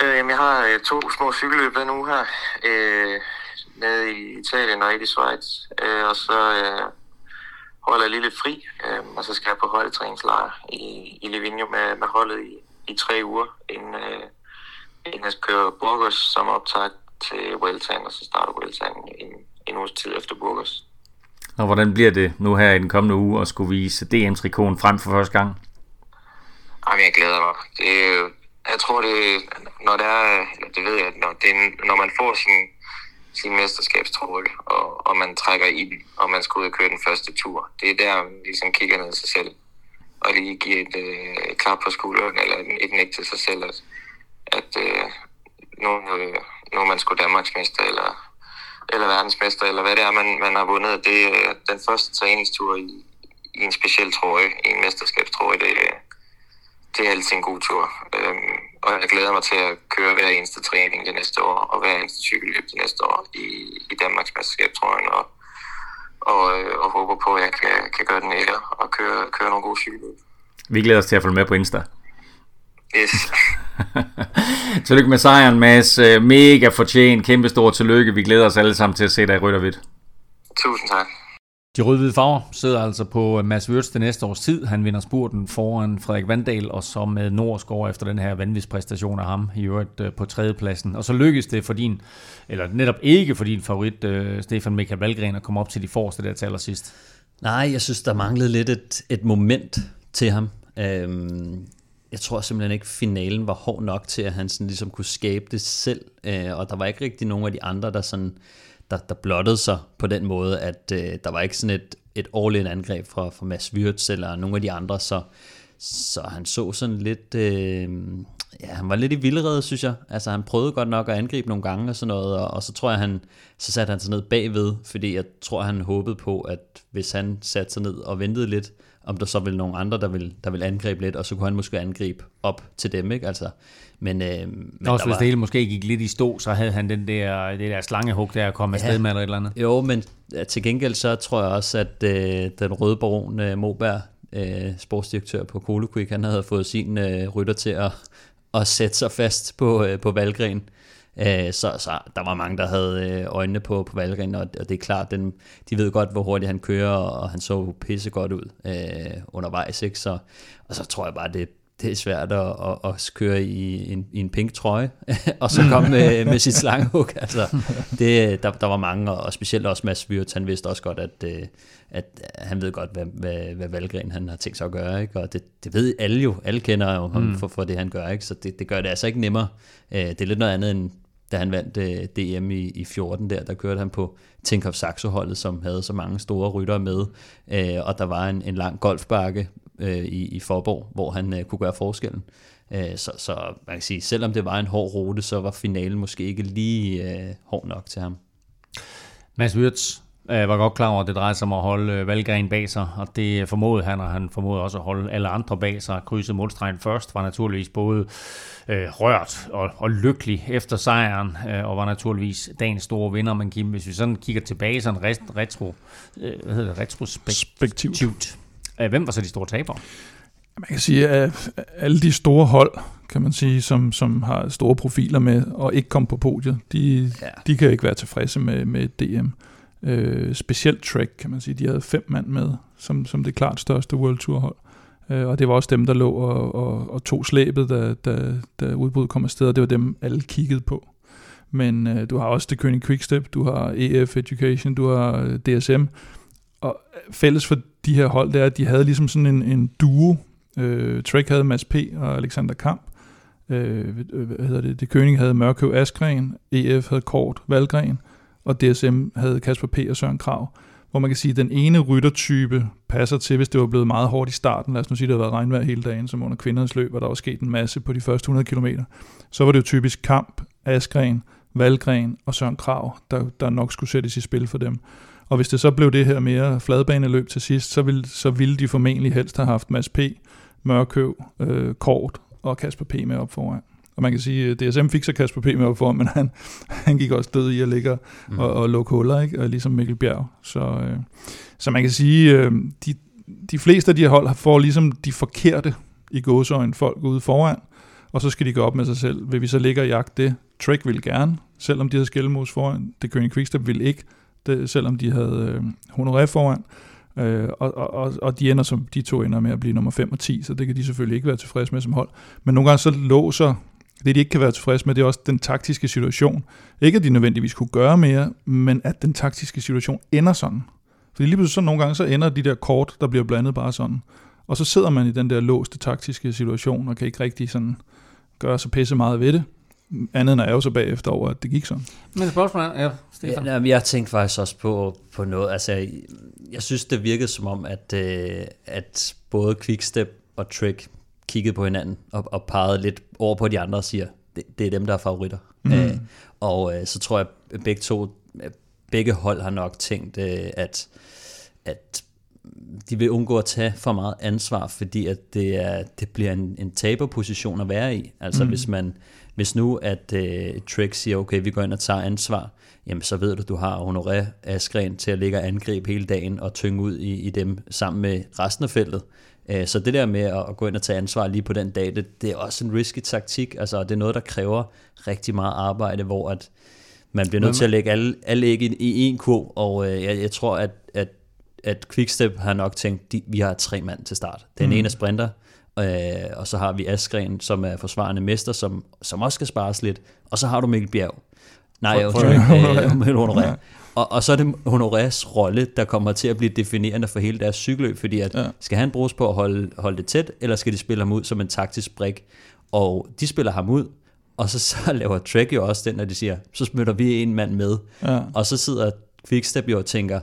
Øh, jeg har to små cykelløb den uge her. Øh, nede i Italien og et i Schweiz. Øh, og så øh, holder jeg lige lidt fri. Øh, og så skal jeg på holdetræningslejr i, i Livigno med, med holdet i, i tre uger, inden, øh, inden jeg skal køre Burgos som optag til Vueltaen, og så starter Vueltaen en, en uges tid efter Burgos. Og hvordan bliver det nu her i den kommende uge at skulle vise DM-trikonen frem for første gang? Jamen, jeg glæder mig. Det, jeg tror, det, når det er, det ved jeg, når, det, når man får sin, sin mesterskabstrøje, og, og man trækker i den, og man skal ud og køre den første tur, det er der, man ligesom kigger ned sig selv, og lige giver et, øh, et klap på skulderen, eller et, et nik til sig selv, at, at øh, nu, øh, nu er man sgu Danmarksmester, eller, eller verdensmester, eller hvad det er, man, man har vundet. Det er øh, den første træningstur i, i en speciel trøje, i en mesterskabstrøje, det, det er altid en god tur. Øhm, og jeg glæder mig til at køre hver eneste træning det næste år, og hver eneste cykelløb det næste år i, i Danmarks mesterskabstrøjen, og, og, øh, og håber på, at jeg kan, kan gøre den ære og køre, køre nogle gode cykelløb. Vi glæder os til at følge med på Insta. Yes. tillykke med sejren, Mads. Mega fortjent. Kæmpe stor tillykke. Vi glæder os alle sammen til at se dig i rødt og hvidt. Tusind tak. De røde-hvide farver sidder altså på Mads Wirtz det næste års tid. Han vinder spurten foran Frederik Vandal, og så med Nordsgaard efter den her vanvidspræstation af ham, i øvrigt på tredjepladsen. Og så lykkedes det for din, eller netop ikke for din favorit, Stefan Michael Valgren, at komme op til de forreste der til allersidst. Nej, jeg synes, der manglede lidt et, et moment til ham. Øhm, jeg tror simpelthen ikke, finalen var hård nok til, at han sådan ligesom kunne skabe det selv. Øh, og der var ikke rigtig nogen af de andre, der sådan der, der blottede sig på den måde, at øh, der var ikke sådan et, et all-in angreb fra, fra Mads Wirtz eller nogen af de andre, så, så han så sådan lidt, øh, ja, han var lidt i vildrede, synes jeg. Altså han prøvede godt nok at angribe nogle gange og sådan noget, og, og så tror jeg, han, så satte han sig ned bagved, fordi jeg tror, han håbede på, at hvis han satte sig ned og ventede lidt, om der så vil nogle andre, der vil, der vil angribe lidt, og så kunne han måske angribe op til dem, ikke? Altså, men, øh, men Også hvis var... det hele måske gik lidt i stå, så havde han den der, det der slangehug der at komme ja, afsted med eller et eller andet. Jo, men til gengæld så tror jeg også, at øh, den røde baron øh, Moberg, øh, sportsdirektør på Colo Quick, han havde fået sin øh, rytter til at, at sætte sig fast på, øh, på Valgren. Øh, så, så der var mange, der havde øh, øjnene på, på Valgren, og, og det er klart, den, de ved godt, hvor hurtigt han kører, og han så pisse godt ud øh, undervejs. Ikke? Så, og så tror jeg bare, det, det er svært at, at, at køre i en, i en pink trøje, og så komme med, med sit slangehug. Altså, det, der, der var mange, og specielt også Mads Vyrt, han vidste også godt, at, øh, at han ved godt, hvad, hvad, hvad Valgren han har tænkt sig at gøre. Ikke? Og det, det ved alle jo. Alle kender jo ham mm. for, for det, han gør. Ikke? Så det, det gør det altså ikke nemmere. Det er lidt noget andet end da han vandt øh, DM i, i 14 der, der kørte han på Tinkoff Saxo holdet, som havde så mange store ryttere med, øh, og der var en, en lang golfbakke øh, i, i Forborg, hvor han øh, kunne gøre forskellen. Øh, så, så man kan sige, selvom det var en hård rute, så var finalen måske ikke lige øh, hård nok til ham. Mads Wirtz, jeg var godt klar over, at det drejede sig om at holde øh, Valgren bag sig, og det formodede han, og han formodede også at holde alle andre bag sig. Krydset målstregen først var naturligvis både øh, rørt og, og lykkelig efter sejren, øh, og var naturligvis dagens store vinder. Men Kim, hvis vi sådan kigger tilbage, sådan retro, øh, hvad hedder det, retrospektivt, øh, hvem var så de store tabere? Man kan sige, at alle de store hold, kan man sige, som, som har store profiler med og ikke kom på podiet, de, ja. de kan ikke være tilfredse med, med DM øh, specielt Trek, kan man sige. De havde fem mand med, som, som det klart største World Tour hold. Øh, og det var også dem, der lå og, og, og tog slæbet, da, da, da udbruddet kom afsted, og det var dem, alle kiggede på. Men øh, du har også The König Quickstep, du har EF Education, du har øh, DSM, og øh, fælles for de her hold, det er, at de havde ligesom sådan en, en duo. Øh, Trek havde Mads P. og Alexander Kamp. Øh, øh hvad hedder det? Det König havde Mørkøv Askren, EF havde Kort Valgren, og DSM havde Kasper P. og Søren Krav, hvor man kan sige, at den ene ryttertype passer til, hvis det var blevet meget hårdt i starten. Lad os nu sige, at det havde været regnvejr hele dagen, som under kvindernes løb, og der var sket en masse på de første 100 km. Så var det jo typisk Kamp, Askren, Valgren og Søren Krav, der, der nok skulle sættes i spil for dem. Og hvis det så blev det her mere fladbaneløb til sidst, så ville, så ville de formentlig helst have haft Mads P., Mørkøv, øh, Kort og Kasper P. med op foran. Og man kan sige, at DSM fik så Kasper P. med for, men han, han gik også død i at ligge mm. og, og lukke huller, ikke? Og ligesom Mikkel Bjerg. Så, øh, så man kan sige, øh, de, de fleste af de her hold får ligesom de forkerte i gåsøjne folk ude foran, og så skal de gå op med sig selv. Vil vi så ligge og jagte det? Trek vil gerne, selvom de havde skældemus foran. Det Køring Quickstep vil ikke, det, selvom de havde øh, Honoré foran. Øh, og, og, og de ender som de to ender med at blive nummer 5 og 10, så det kan de selvfølgelig ikke være tilfredse med som hold. Men nogle gange så låser det, de ikke kan være tilfredse med, det er også den taktiske situation. Ikke, at de nødvendigvis kunne gøre mere, men at den taktiske situation ender sådan. Fordi lige pludselig så nogle gange, så ender de der kort, der bliver blandet bare sådan. Og så sidder man i den der låste taktiske situation, og kan ikke rigtig sådan gøre så pisse meget ved det. Andet end at jo så bagefter over, at det gik sådan. Men spørgsmålet er, ja, Stefan. Ja, jeg tænkte faktisk også på, på noget. Altså, jeg, jeg synes, det virkede som om, at, øh, at både Quickstep og Trick kiggede på hinanden og, og pegede lidt over på de andre og siger, det, det er dem, der er favoritter. Mm. Øh, og øh, så tror jeg, at begge to, begge hold har nok tænkt, øh, at, at de vil undgå at tage for meget ansvar, fordi at det, er, det bliver en, en taberposition at være i. Altså mm. hvis man hvis nu at øh, Trick siger, okay, vi går ind og tager ansvar, jamen så ved du, du har Honoré Askren til at ligge og angribe hele dagen og tynge ud i, i dem sammen med resten af feltet. Øh, så det der med at gå ind og tage ansvar lige på den dag, det, det er også en risky taktik. Altså, det er noget, der kræver rigtig meget arbejde, hvor at man bliver nødt til at lægge alle, alle æg i, i en kurv, og øh, jeg, jeg tror, at, at, at Quickstep har nok tænkt, de, vi har tre mand til start. Den mm. ene er sprinter, øh, og så har vi Askren, som er forsvarende mester, som, som også skal spares lidt, og så har du Mikkel Bjerg. Nej, jeg jo, øh, og, og så er det Honorés rolle, der kommer til at blive definerende for hele deres cykelløb, fordi at, ja. skal han bruges på at holde, holde det tæt, eller skal de spille ham ud som en taktisk brik? Og de spiller ham ud, og så, så laver Trek jo også den, når de siger, så smøtter vi en mand med. Ja. Og så sidder Quickstep jo og tænker,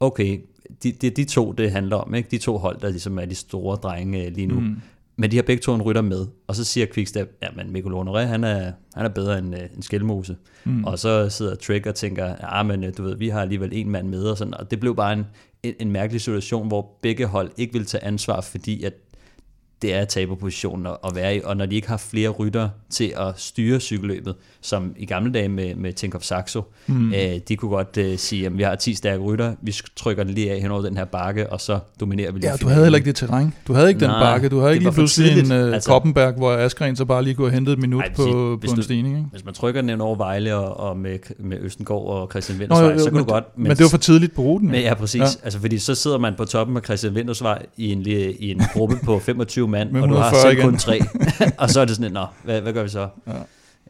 okay, det de, de to, det handler om, ikke? de to hold, der ligesom er de store drenge lige nu. Mm. Men de har begge to en rytter med, og så siger Quickstep, ja, men Mikkel Honoré, han er, han er bedre end uh, en skældmose. Mm. Og så sidder Trek og tænker, ja, men øh, du ved, vi har alligevel en mand med, og, sådan, og det blev bare en, en, en mærkelig situation, hvor begge hold ikke vil tage ansvar, fordi at det er taberpositionen at være i, og når de ikke har flere rytter til at styre cykelløbet, som i gamle dage med, med Tinkoff Saxo, mm. øh, de kunne godt øh, sige, at vi har 10 stærke rytter, vi trykker den lige af hen over den her bakke, og så dominerer vi lige. Ja, du havde heller ikke det terræn. Du havde ikke Nej, den bakke. Du havde ikke lige pludselig en uh, altså, Koppenberg, hvor Askren så bare lige kunne have hentet et minut Ej, på, på en du, stigning. Ikke? Hvis man trykker den over Vejle og, og med, med Østengård og Christian Vintersvej, så kan men, du godt... Men, men det var for tidligt på ruten. Men, ja, præcis. Ja. Altså, fordi så sidder man på toppen af Christian Vintersvej i en, i en gruppe på 25 mand, og du har selv igen. kun tre. og så er det sådan, nå, hvad, hvad gør vi så? Ja.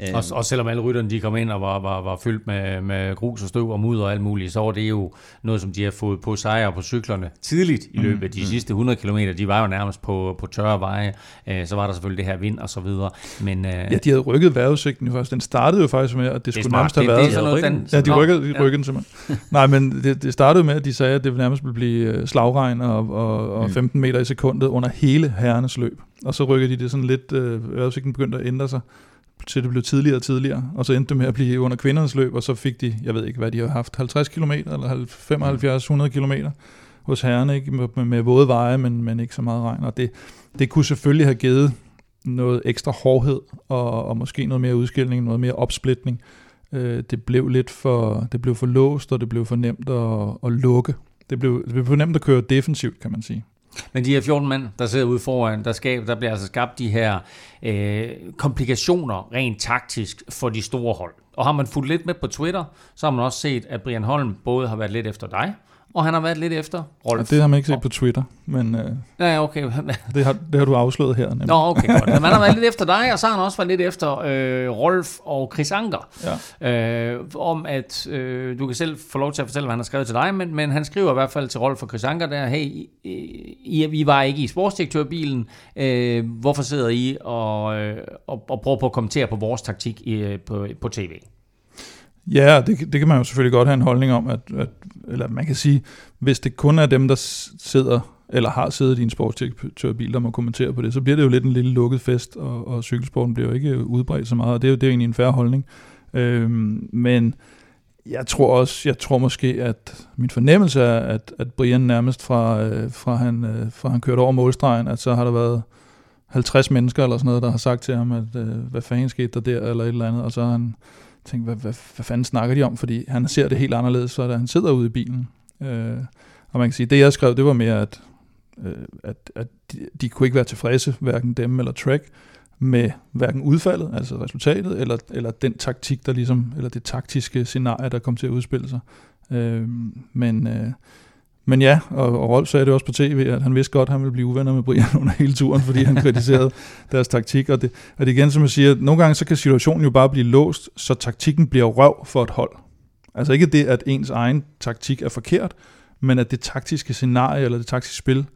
Øhm. Og, og selvom alle rytterne de kom ind og var, var, var fyldt med, med grus og støv og mudder og alt muligt, så var det jo noget, som de har fået på sejre på cyklerne tidligt i løbet af de mm. sidste 100 km. De var jo nærmest på, på tørre veje. Øh, så var der selvfølgelig det her vind og så videre. Men, øh, ja, de havde rykket vejrudsigten først. Den startede jo faktisk med, at det, det skulle nærmest have været... Det, det noget, den, ja, de rykkede, de rykkede ja. simpelthen. Nej, men det, det startede med, at de sagde, at det nærmest ville blive øh, slagregn og, og, og 15 mm. meter i sekundet under hele herrenes løb. Og så rykkede de det sådan lidt, øh, vejrudsigten begyndte at ændre sig til det blev tidligere og tidligere, og så endte det med at blive under kvindernes løb, og så fik de, jeg ved ikke hvad de har haft, 50 km eller 75-100 km hos herrerne, ikke? Med, med, våde veje, men, men ikke så meget regn, og det, det kunne selvfølgelig have givet noget ekstra hårdhed, og, og måske noget mere udskilning, noget mere opsplitning. Øh, det blev lidt for, det blev for låst, og det blev for nemt at, at lukke. Det blev, det blev for nemt at køre defensivt, kan man sige. Men de her 14 mænd, der sidder ude foran, der, skab, der bliver altså skabt de her øh, komplikationer rent taktisk for de store hold. Og har man fulgt lidt med på Twitter, så har man også set, at Brian Holm både har været lidt efter dig, og han har været lidt efter Rolf. Ja, det har man ikke set på Twitter, men øh, ja, okay. det, har, det har du afsløret her. Nemlig. Nå, okay, godt. Men han har været lidt efter dig, og så har han også været lidt efter øh, Rolf og Chris Anker. Ja. Øh, om at, øh, du kan selv få lov til at fortælle, hvad han har skrevet til dig, men, men han skriver i hvert fald til Rolf og Chris Anker der, hey, I, I var ikke i sportsdirektørbilen, øh, hvorfor sidder I og, øh, og, og prøver på at kommentere på vores taktik i, øh, på, på tv? Ja, det, det kan man jo selvfølgelig godt have en holdning om, at, at, eller man kan sige, hvis det kun er dem, der sidder eller har siddet i en sportsdirektørbil, der må kommentere på det, så bliver det jo lidt en lille lukket fest, og, og cykelsporten bliver jo ikke øh, udbredt så meget, og det er jo, det er jo egentlig en færre holdning. Øhm, men jeg tror også, jeg tror måske, at min fornemmelse er, at, at Brian nærmest fra, øh, fra, han, øh, fra han kørte over målstregen, at så har der været 50 mennesker eller sådan noget, der har sagt til ham, at øh, hvad fanden skete der der, eller et eller andet, og så har han tænkte, hvad, hvad, hvad fanden snakker de om? Fordi han ser det helt anderledes, så da han sidder ude i bilen. Øh, og man kan sige, det jeg skrev, det var mere, at, øh, at, at de, de kunne ikke være tilfredse, hverken dem eller Trek, med hverken udfaldet, altså resultatet, eller, eller den taktik, der ligesom, eller det taktiske scenarie, der kom til at udspille sig. Øh, men, øh, men ja, og, og Rolf sagde det også på tv, at han vidste godt, at han ville blive uvenner med Brian under hele turen, fordi han kritiserede deres taktik. Og det, og det igen, som jeg siger, nogle gange så kan situationen jo bare blive låst, så taktikken bliver røv for et hold. Altså ikke det, at ens egen taktik er forkert, men at det taktiske scenarie eller det taktiske spil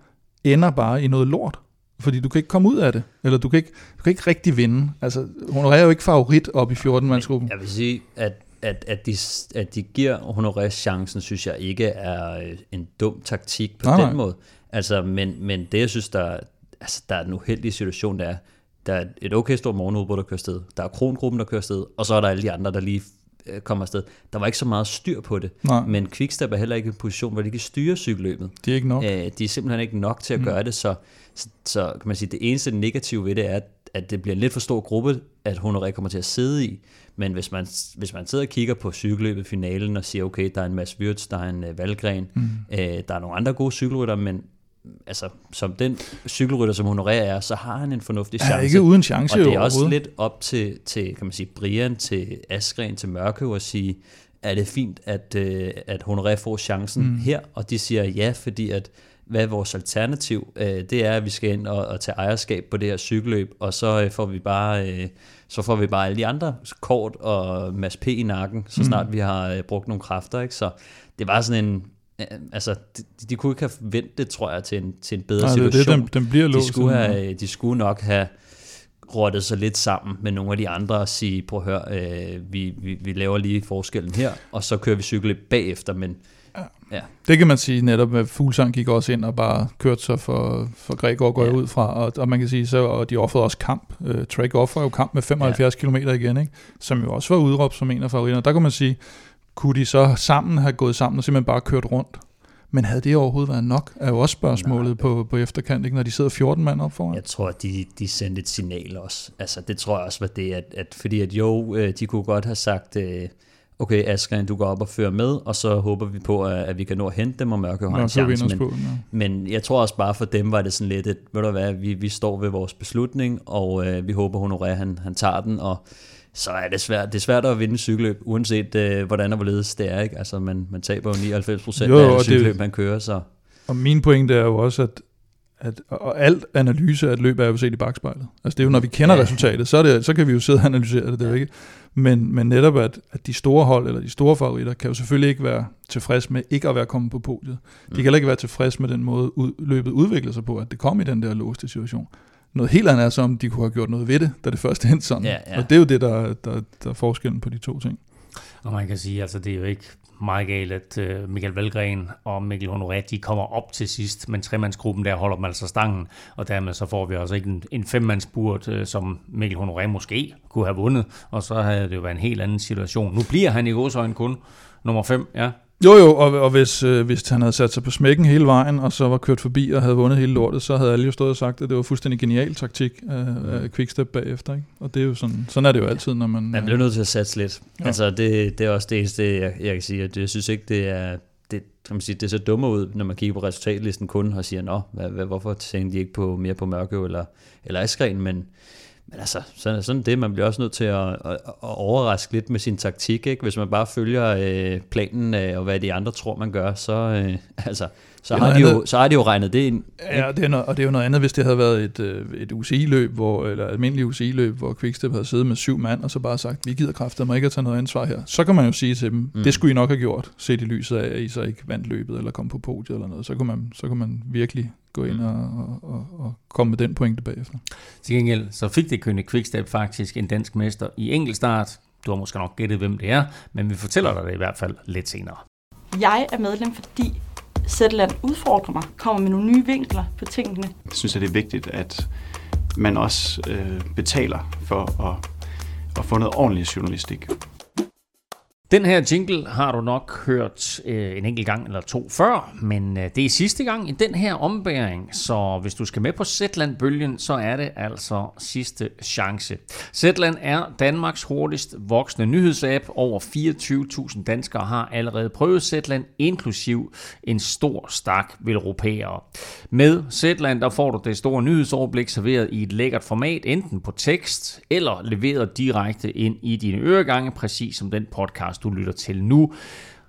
ender bare i noget lort. Fordi du kan ikke komme ud af det, eller du kan ikke, du kan ikke rigtig vinde. Altså, hun er jo ikke favorit op i 14-mandsgruppen. Jeg vil sige, at at, at, de, at de giver Honoré chancen, synes jeg ikke er øh, en dum taktik på nej, den nej. måde. Altså, men, men det, jeg synes, der, altså, der er en uheldig situation, der er, der er et okay stort morgenudbrud, der kører sted. Der er krongruppen, der kører sted, og så er der alle de andre, der lige øh, kommer afsted. Der var ikke så meget styr på det. Nej. Men Quickstep er heller ikke i en position, hvor de kan styre cykelløbet. De er ikke nok. Æh, de er simpelthen ikke nok til at mm. gøre det, så, så, så kan man sige, det eneste negative ved det er, at det bliver en lidt for stor gruppe, at Honoré kommer til at sidde i. Men hvis man, hvis man sidder og kigger på cykelløbet finalen og siger, okay, der er en Mads Wirtz, der er en uh, Valgren, mm. uh, der er nogle andre gode cykelrytter, men altså, som den cykelrytter, som Honoré er, så har han en fornuftig chance. Er ikke uden chance Og det er også lidt op til, til, kan man sige, Brian, til Askren, til Mørke at sige, er det fint, at, uh, at Honoré får chancen mm. her? Og de siger ja, fordi at hvad er vores alternativ? Uh, det er, at vi skal ind og, og tage ejerskab på det her cykelløb, og så uh, får vi bare... Uh, så får vi bare alle de andre kort og Mads P. i nakken, så mm. snart mm. vi har øh, brugt nogle kræfter. Ikke? Så det var sådan en, øh, altså, de, de kunne ikke have ventet det, tror jeg, til en, til en bedre Nej, situation. Det, den, den bliver de, skulle have, de skulle nok have rottet sig lidt sammen med nogle af de andre og sige, prøv at høre, øh, vi, vi, vi laver lige forskellen her, og så kører vi cykel bagefter, men Ja. Det kan man sige netop, at Fuglsang gik også ind og bare kørte sig for, for Gregor går ja. ud fra, og, og man kan sige, så og de offrede også kamp. Uh, Trek offrede jo kamp med 75 ja. km igen, ikke? som jo også var udråbt som en af favoritterne. Der kan man sige, kunne de så sammen have gået sammen og simpelthen bare kørt rundt? Men havde det overhovedet været nok, er jo også spørgsmålet Nej. på, på efterkant, ikke? når de sidder 14 mand op foran. Jeg tror, de, de sendte et signal også. Altså, det tror jeg også var det, at, at fordi at jo, øh, de kunne godt have sagt, øh, okay Asger, du går op og fører med, og så håber vi på, at, at vi kan nå at hente dem, og Mørke har en chance. Men, på, ja. men jeg tror også bare for dem var det sådan lidt, at ved du hvad, vi, vi står ved vores beslutning, og øh, vi håber, Honoré han, han tager den, og så er det svært, det er svært at vinde cykelløb, uanset øh, hvordan og hvorledes det er. Ikke? Altså, man, man taber jo 99 procent af det cykelløb, man kører. Så. Og min pointe er jo også, at at, og alt analyse af et løb er jo set i bagspejlet. Altså det er jo, når vi kender ja. resultatet, så, er det, så kan vi jo sidde og analysere det, det er ikke. Men, men netop, at, at de store hold, eller de store favoritter, kan jo selvfølgelig ikke være tilfreds med ikke at være kommet på podiet. De kan heller ikke være tilfreds med den måde, ud, løbet udvikler sig på, at det kom i den der låste situation. Noget helt andet er så, om de kunne have gjort noget ved det, da det først endte sådan. Ja, ja. Og det er jo det, der, der, der er forskellen på de to ting. Og man kan sige, altså det er jo ikke meget galt, at uh, Michael Valgren og Mikkel Honoré, de kommer op til sidst, men tremandsgruppen der holder dem altså stangen, og dermed så får vi altså ikke en, en femmandsburt, øh, som Mikkel Honoré måske kunne have vundet, og så havde det jo været en helt anden situation. Nu bliver han i godsøjne kun nummer 5, ja. Jo jo, og, og hvis, øh, hvis han havde sat sig på smækken hele vejen, og så var kørt forbi og havde vundet hele lortet, så havde alle jo stået og sagt, at det var fuldstændig genial taktik af, af Quickstep bagefter. Ikke? Og det er jo sådan, sådan er det jo altid, når man... Man bliver nødt til at satse lidt. Ja. Altså, det, det er også det eneste, jeg, jeg kan sige. At jeg synes ikke, det er, det, kan man sige, det ser dumme ud, når man kigger på resultatlisten kun og siger, nå, hvad, hvad, hvorfor tænker de ikke på mere på Mørke eller, eller Askren, men men altså, sådan, sådan det, man bliver også nødt til at, at, at overraske lidt med sin taktik, ikke? Hvis man bare følger øh, planen øh, og hvad de andre tror, man gør, så, øh, altså, så, har de jo, så har de jo regnet det ind. Ja, det er noget, og det er jo noget andet, hvis det havde været et, øh, et UCI-løb, hvor, eller almindeligt UCI-løb, hvor Quickstep havde siddet med syv mand, og så bare sagt, vi gider kræfter mig ikke at tage noget ansvar her. Så kan man jo sige til dem, mm. det skulle I nok have gjort, set i lyset af, at I så ikke vandt løbet, eller kom på podiet eller noget. Så kan man, så kan man virkelig gå ind og, og, og, og komme med den pointe bagefter. Til gengæld så fik det kønne Quickstep faktisk en dansk mester i enkeltstart. Du har måske nok gættet, hvem det er, men vi fortæller dig det i hvert fald lidt senere. Jeg er medlem, fordi Zetland udfordrer mig, kommer med nogle nye vinkler på tingene. Jeg synes, at det er vigtigt, at man også øh, betaler for at, at få noget ordentlig journalistik. Den her jingle har du nok hørt øh, en enkelt gang eller to før, men øh, det er sidste gang i den her ombæring, så hvis du skal med på Zetland-bølgen, så er det altså sidste chance. Zetland er Danmarks hurtigst voksende nyhedsapp. Over 24.000 danskere har allerede prøvet Zetland, inklusiv en stor stak velropæere. Med Zetland der får du det store nyhedsoverblik serveret i et lækkert format, enten på tekst eller leveret direkte ind i dine øregange, præcis som den podcast, du lytter til nu.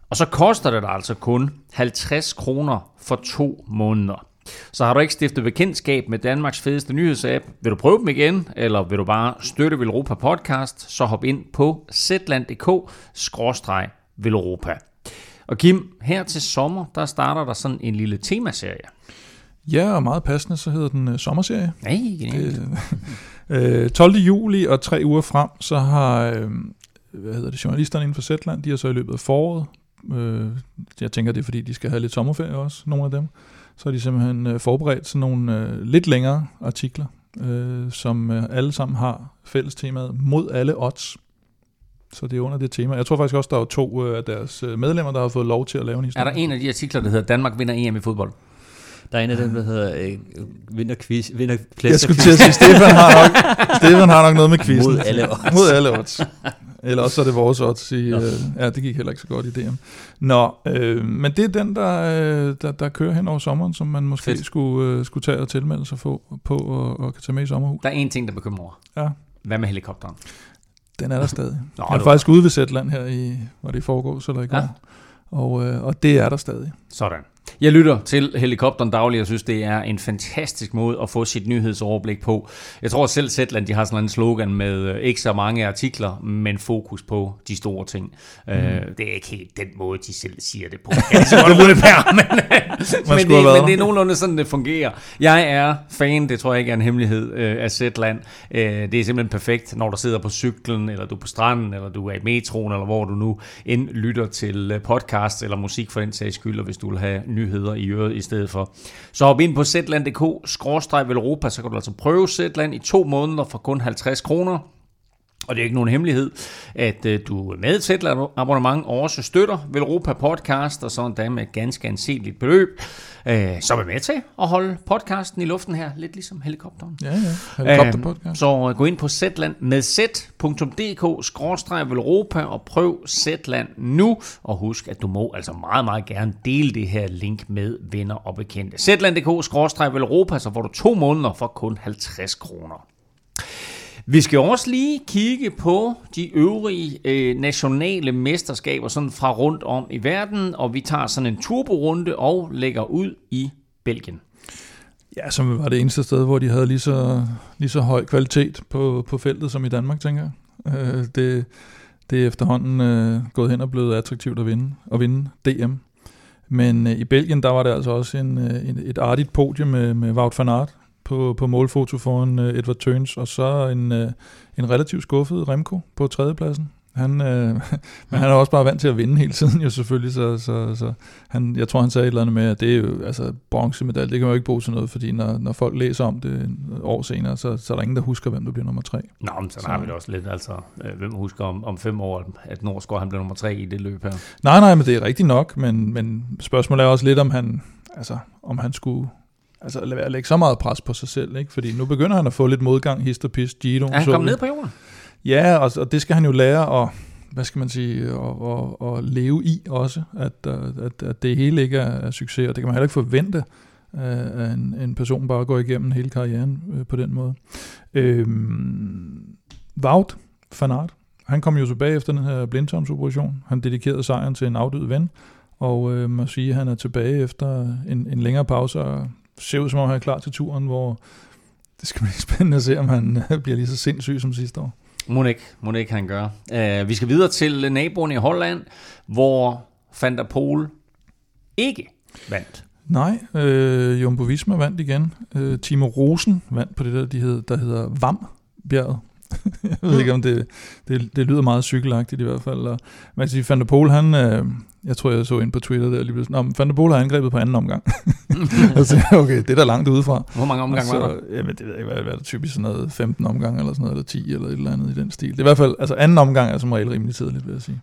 Og så koster det dig altså kun 50 kroner for to måneder. Så har du ikke stiftet bekendtskab med Danmarks fedeste nyhedsapp, vil du prøve dem igen, eller vil du bare støtte Velropa Podcast, så hop ind på zland.dk-velropa. Og Kim, her til sommer, der starter der sådan en lille temaserie. Ja, og meget passende, så hedder den uh, sommerserie. Nej, genialt. Øh, 12. juli og tre uger frem, så har øh, hvad hedder det, journalisterne inden for Zetland, de har så i løbet af foråret, øh, jeg tænker, det er fordi, de skal have lidt sommerferie også, nogle af dem, så har de simpelthen øh, forberedt sådan nogle øh, lidt længere artikler, øh, som øh, alle sammen har fælles temaet mod alle odds. Så det er under det tema. Jeg tror faktisk også, der er to øh, af deres øh, medlemmer, der har fået lov til at lave en historie. Er der en af de artikler, der hedder Danmark vinder EM i fodbold? Der er en af dem, der hedder øh, vinder quiz, vinder Jeg skulle til at sige, Stefan har nok, Stefan har nok noget med quizzen. Mod alle odds. Mod alle odds. Eller også er det vores odds i, øh, ja, det gik heller ikke så godt i DM. Nå, øh, men det er den, der, øh, der, der kører hen over sommeren, som man måske Fedt. skulle, øh, skulle tage og tilmelde sig på, på og, og kan tage med i sommerhus. Der er en ting, der bekymrer Ja. Hvad med helikopteren? Den er der stadig. Nå, jeg er faktisk ude ved Zetland her i, hvor det foregår, så der i går. Ja. Og, øh, og det er der stadig. Sådan. Jeg lytter til Helikopteren dagligt, og synes, det er en fantastisk måde at få sit nyhedsoverblik på. Jeg tror selv, Zetland de har sådan en slogan med øh, ikke så mange artikler, men fokus på de store ting. Mm. Uh, det er ikke helt den måde, de selv siger det på. Jeg er så godt men, men, det, men det er nogenlunde sådan, det fungerer. Jeg er fan, det tror jeg ikke er en hemmelighed, af Zetland. Det er simpelthen perfekt, når du sidder på cyklen, eller du er på stranden, eller du er i metroen, eller hvor du nu end lytter til podcast eller musik for den sags skyld, og hvis du vil have nyheder i øret i stedet for. Så hop ind på zland.dk, Europa, så kan du altså prøve Zetland i to måneder for kun 50 kroner. Og det er ikke nogen hemmelighed, at øh, du med et abonnement også støtter Velropa Podcast, og sådan da med et ganske anseligt beløb, øh, som er med til at holde podcasten i luften her, lidt ligesom helikopteren. Ja, ja, helikopterpodcast. Øh, så gå ind på Zetland med z.dk-velropa og prøv Zetland nu, og husk, at du må altså meget, meget gerne dele det her link med venner og bekendte. Zetland.dk-velropa, så får du to måneder for kun 50 kroner. Vi skal også lige kigge på de øvrige øh, nationale mesterskaber sådan fra rundt om i verden, og vi tager sådan en turborunde og lægger ud i Belgien. Ja, som var det eneste sted, hvor de havde lige så, lige så høj kvalitet på, på feltet som i Danmark, tænker jeg. Øh, det, det er efterhånden øh, gået hen og blevet attraktivt at vinde, at vinde DM. Men øh, i Belgien, der var det altså også en, øh, en, et artigt podium med, med Wout van Aert, på, på målfoto foran uh, Edward Turns, og så en, uh, en relativt skuffet Remco på tredjepladsen. Han, øh, men han er også bare vant til at vinde hele tiden jo selvfølgelig, så, så, så han, jeg tror han sagde et eller andet med, at det er jo, altså bronzemedalje, det kan man jo ikke bruge til noget, fordi når, når folk læser om det år senere, så, så er der ingen, der husker, hvem der bliver nummer tre. Nå, men så, så har vi det også lidt, altså, øh, hvem husker om, om fem år, at Norsgaard han bliver nummer tre i det løb her? Nej, nej, men det er rigtigt nok, men, men spørgsmålet er også lidt, om han, altså, om han skulle altså lade være at lægge så meget pres på sig selv, ikke? fordi nu begynder han at få lidt modgang, hist og pis, Gino. Er han kommet ned på jorden? Ja, og, og det skal han jo lære at, hvad skal man sige, at, at, at leve i også, at, at, at det hele ikke er, succes, og det kan man heller ikke forvente, at en, en person bare går igennem hele karrieren øh, på den måde. Øhm, Wout van Aert, han kom jo tilbage efter den her blindtarmsoperation. Han dedikerede sejren til en afdød ven, og øh, man sige, at han er tilbage efter en, en længere pause, og ser ud som om han er klar til turen, hvor det skal blive spændende at se, om han bliver lige så sindssyg som sidste år. Må ikke han gør. Uh, vi skal videre til naboen i Holland, hvor Van der Pol ikke vandt. Nej, øh, Jumbo Visma vandt igen. Øh, Timo Rosen vandt på det der, de hed, der hedder Vam-bjerget. jeg ved ikke, om det, det, det lyder meget cykelagtigt i hvert fald. Og man kan sige, Van der Pol, han, øh, jeg tror, jeg så ind på Twitter der lige pludselig. Van der Pol har angrebet på anden omgang. altså, okay, det er da langt udefra. Hvor mange omgange så, var der? Jamen, det ved jeg ikke, hvad, hvad er der typisk sådan noget 15 omgang eller sådan noget, eller 10 eller et eller andet i den stil. Det er i hvert fald, altså anden omgang er som regel rimelig tidligt, vil jeg sige.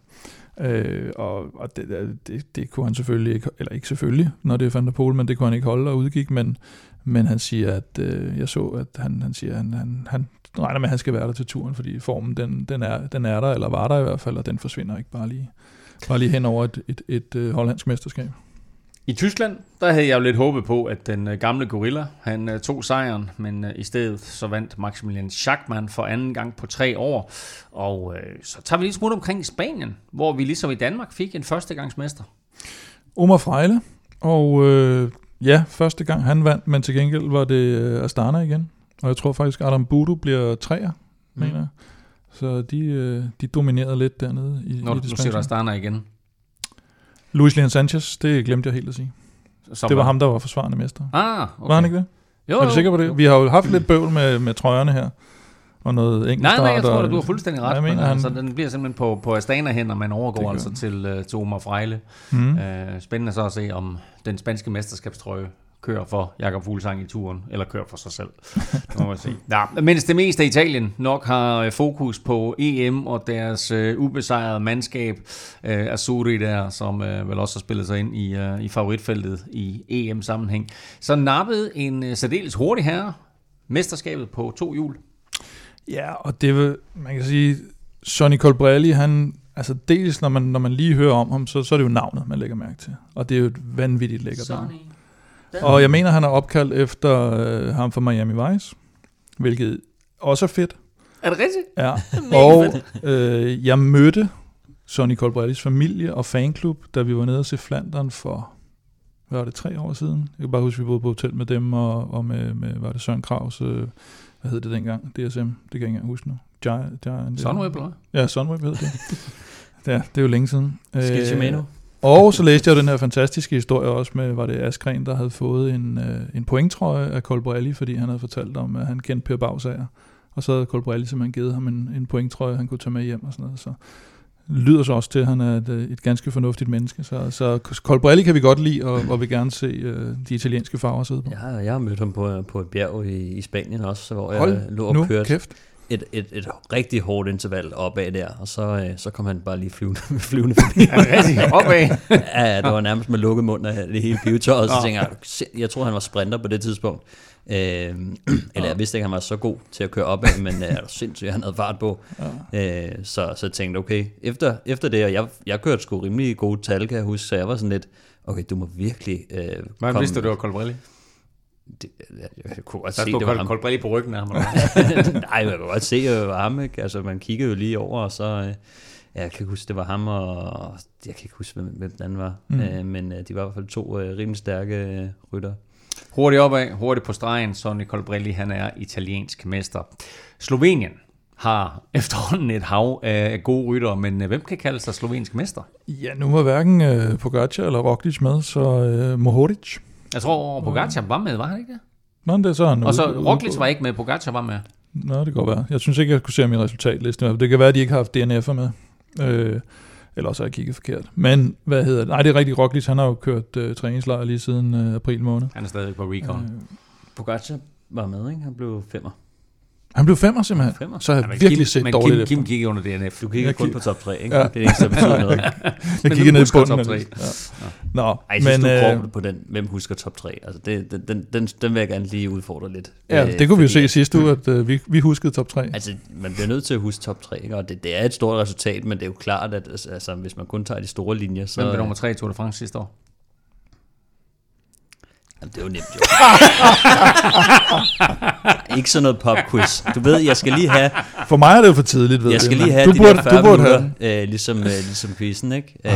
Øh, og og det, det, det, kunne han selvfølgelig ikke, eller ikke selvfølgelig, når det er Van der Pol, men det kunne han ikke holde og udgik, men, men han siger, at øh, jeg så, at han, han siger, at han, han, han regner med, at han skal være der til turen, fordi formen, den, den, er, den er der, eller var der i hvert fald, og den forsvinder ikke bare lige, bare lige hen over et, et, et, et øh, hollandsk mesterskab. I Tyskland, der havde jeg jo lidt håbet på, at den øh, gamle gorilla, han øh, tog sejren, men i stedet så vandt Maximilian Schachmann for anden gang på tre år. Og øh, så tager vi lige smut omkring Spanien, hvor vi ligesom i Danmark fik en førstegangsmester. Omar Frejle, og øh, ja, første gang han vandt, men til gengæld var det Astana igen. Og jeg tror faktisk, Adam Budu bliver træer, mm. mener jeg. Så de, øh, de dominerede lidt dernede i, Nå, i det nu siger du Astana igen. Luis Leon Sanchez, det glemte jeg helt at sige. Som det var, ham, der var forsvarende mester. Ah, okay. Var han ikke det? Jo, er du sikker på det? Vi har jo haft lidt bøvl med, med trøjerne her. Og noget engelsk Nej, nej, jeg tror, at du har fuldstændig ret. Jeg mener, han... altså, den bliver simpelthen på, på Astana hen, og man overgår altså til, uh, til Omar Frejle. Mm. Uh, spændende så at se, om den spanske mesterskabstrøje kører for Jakob Fuglsang i turen, eller kører for sig selv. må man sige. Ja, mens det meste af Italien nok har øh, fokus på EM og deres uh, ubesejrede mandskab, uh, Azzurri der, som uh, vel også har spillet sig ind i, uh, i favoritfeltet i EM-sammenhæng, så nappede en uh, særdeles hurtig herre mesterskabet på to hjul. Ja, og det vil, man kan sige, Sonny Colbrelli, han, altså dels når man, når man lige hører om ham, så, så er det jo navnet, man lægger mærke til. Og det er jo et vanvittigt lækkert navn. Og jeg mener, han er opkaldt efter øh, ham fra Miami Vice, hvilket også er fedt. Er det rigtigt? Ja. og øh, jeg mødte Sonny Colbrellis familie og fanklub, da vi var nede og se Flandern for, hvad var det, tre år siden? Jeg kan bare huske, at vi boede på hotel med dem, og, og med, med, var det Søren Kravs, øh, hvad hed det dengang? DSM, det kan jeg ikke engang huske nu. Giant, Giant, Sunweb, eller Ja, Sunweb hed det. ja, det er jo længe siden. Skal Shimano? Og så læste jeg den her fantastiske historie også med, var det Askren, der havde fået en, øh, en pointtrøje af Colbrelli, fordi han havde fortalt om, at han kendte Per Bagsager. Og så havde Colbrelli simpelthen givet ham en, en pointtrøje, han kunne tage med hjem og sådan noget. Så lyder så også til, at han er et, øh, et ganske fornuftigt menneske. Så, så Colbrelli kan vi godt lide, og, og vil gerne se uh, de italienske farver sidde på. Ja, jeg har mødt ham på, på et bjerg i, i Spanien også, hvor Hold jeg lå og nu kørte. kæft. Et, et, et rigtig hårdt interval opad der, og så, øh, så kom han bare lige flyvende, flyvende forbi. Ja, opad. ja, det var nærmest med lukket mund af det hele pivetøjet, så tænkte jeg, "Se, jeg tror han var sprinter på det tidspunkt. Øh, eller jeg vidste ikke, han var så god til at køre opad, men øh, er sindssygt, han havde fart på. Øh, så, så jeg tænkte, okay, efter, efter det, og jeg, jeg kørte sgu rimelig gode tal, kan jeg huske, så jeg var sådan lidt, okay, du må virkelig øh, Hvordan vidste du, var Colbrelli? Det, jeg, jeg kunne godt se, det var ham. Colbrelli på ryggen af ham. Nej, man kan godt se, at det var ham, ikke? Altså, man kiggede jo lige over, og så... Øh, ja, jeg kan ikke huske, det var ham, og jeg kan ikke huske, hvem, hvem den anden var. Mm. Øh, men øh, de var i hvert fald to øh, rimelig stærke øh, rytter. Hurtigt opad, hurtigt på stregen. Sonny Colbrelli, han er italiensk mester. Slovenien har efterhånden et hav af gode rytter, men øh, hvem kan kalde sig slovensk mester? Ja, nu var hverken øh, Pogacar eller Roglic med, så øh, Mohoric. Jeg tror, Pogacar var med, var han ikke det? Nå, det er så han Og så ude- Roglic var ikke med, Pogacar var med. Nå, det kan godt være. Jeg synes ikke, jeg kunne se ham i resultatlisten. Det kan være, at de ikke har haft DNF'er med. Øh, eller også har jeg kigget forkert. Men, hvad hedder det? Nej, det er rigtigt. Roglic, han har jo kørt øh, træningslejr lige siden øh, april måned. Han er stadig på recon. Øh, Pogacar var med, ikke? Han blev femmer. Han blev femmer simpelthen. Femmer. Så har jeg Ja, virkelig Kim, set men dårligt Kim, efter. Kim gik under DNF. Du kigger Jeg kun på top 3, ikke? Ja. Det er det eneste, der betyder noget. Jeg du ned i bunden. top af tre. det. Ja. Nå, Ej, jeg synes, men, du øh, på den, hvem husker top 3. Altså, det, den, den, den, den vil jeg gerne lige udfordre lidt. ja, Øh, det kunne vi jo fordi se sidste uge, at øh, vi, vi huskede top 3. Altså, man bliver nødt til at huske top 3, ikke? og det, det er et stort resultat, men det er jo klart, at altså, altså, hvis man kun tager de store linjer, så... Hvem blev nummer 3 i Tour de France sidste år? Jamen, det er jo nemt, jo. ikke sådan noget popquiz. Du ved, jeg skal lige have, For mig er det jo for tidligt, ved jeg skal lige have du de burde, der 40 du burde have minutter, den. øh, ligesom, øh, ligesom quizzen, ikke? Øh,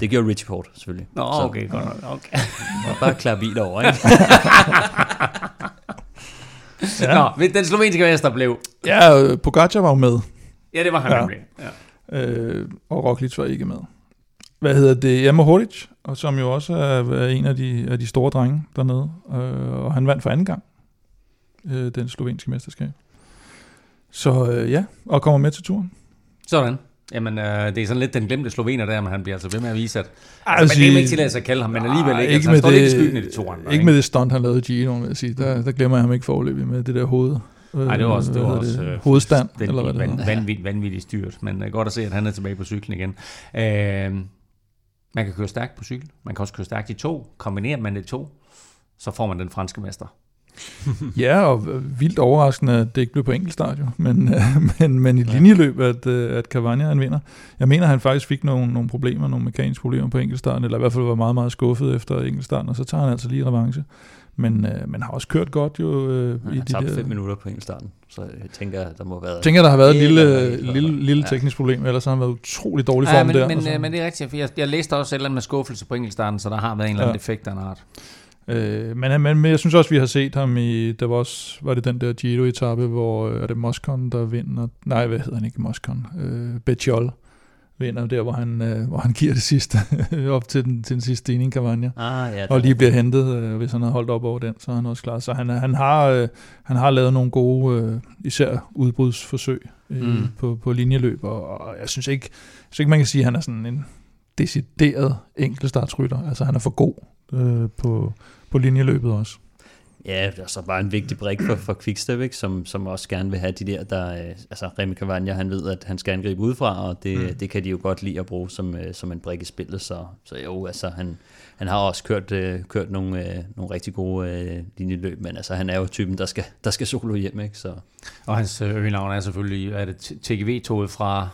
det gjorde Richie Port, selvfølgelig. Nå, Så okay, godt nok. Okay. bare klare biler over, ikke? Ja. Nå, den slovenske mester blev... Ja, Pogacar var jo med, Ja, det var han ja. nemlig. Ja. øh, og Roglic var ikke med. Hvad hedder det? Emma Horic, og som jo også er, en af de, af de store drenge dernede. Øh, og han vandt for anden gang, øh, den slovenske mesterskab. Så øh, ja, og kommer med til turen. Sådan. Jamen, øh, det er sådan lidt den glemte slovener der, men han bliver altså ved med at vise, at... Altså, det er jo ikke tilladt sig at kalde ham, men alligevel ikke. ikke Altså, han med står det, lidt i skyggen i de to andre. Ikke med det stunt, han lavede i Gino, vil jeg sige. Der, der glemmer jeg ham ikke forløbig med det der hoved. Nej, det var også, det var også øh, hovedstand, den, eller hvad det van, vanvittigt, vanvittigt styrt. Men uh, godt at se, at han er tilbage på cyklen igen. Uh, man kan køre stærkt på cykel. Man kan også køre stærkt i to. Kombinerer man det to, så får man den franske mester. Ja, og vildt overraskende, at det ikke blev på enkeltstart, jo. Men, øh, men, men i linjeløb, at, øh, at Cavagna han vinder. Jeg mener, han faktisk fik nogle, nogle problemer, nogle mekaniske problemer på enkeltstarten, eller i hvert fald var meget, meget skuffet efter enkeltstarten, og så tager han altså lige revanche. Men, øh, men har også kørt godt jo øh, Han i har de tabt der... 5 minutter på enkeltstarten, så jeg tænker, der må have været... Jeg tænker, der har været et lille, lille, lille Ja. teknisk problem, ellers har han været utrolig dårlig Ja, form men, der. men, øh, men det er rigtigt, for jeg, jeg læste også et eller andet med skuffelse på enkeltstarten, så der har været en eller anden Ja. defekt af en art. Øh, men, men, men jeg synes også, vi har set ham i, der var også, var det den der Giro-etappe, hvor øh, er det Moscon, der vinder, nej, hvad hedder han ikke, Moscon, øh, Betjol vinder der, hvor han, øh, hvor han giver det sidste, op til den, til den sidste stigning, Cavagna. Ah, ja, Og lige bliver hentet, øh, hvis han har holdt op over den, så er han også klar. Så han, er- han, har, øh, han har lavet nogle gode, øh, især udbrudsforsøg øh, mm. på, på linjeløb, og, og jeg synes ikke, jeg synes ikke, man kan sige, at han er sådan en decideret enkeltstartsrytter. Altså han er for god øh, på, på linjeløbet også. Ja, det er så bare en vigtig brik for, for Quickstep, ikke? Som, som også gerne vil have de der, der øh, altså Remy Cavagna, han ved, at han skal angribe udefra, og det, mm. det kan de jo godt lide at bruge som, øh, som en brik i spillet, så, så jo, altså han, han har også kørt, øh, kørt nogle, øh, nogle rigtig gode øh, linjeløb, men altså han er jo typen, der skal, der skal solo hjem, ikke? Så Og hans øgenavn er selvfølgelig, er det TGV-toget fra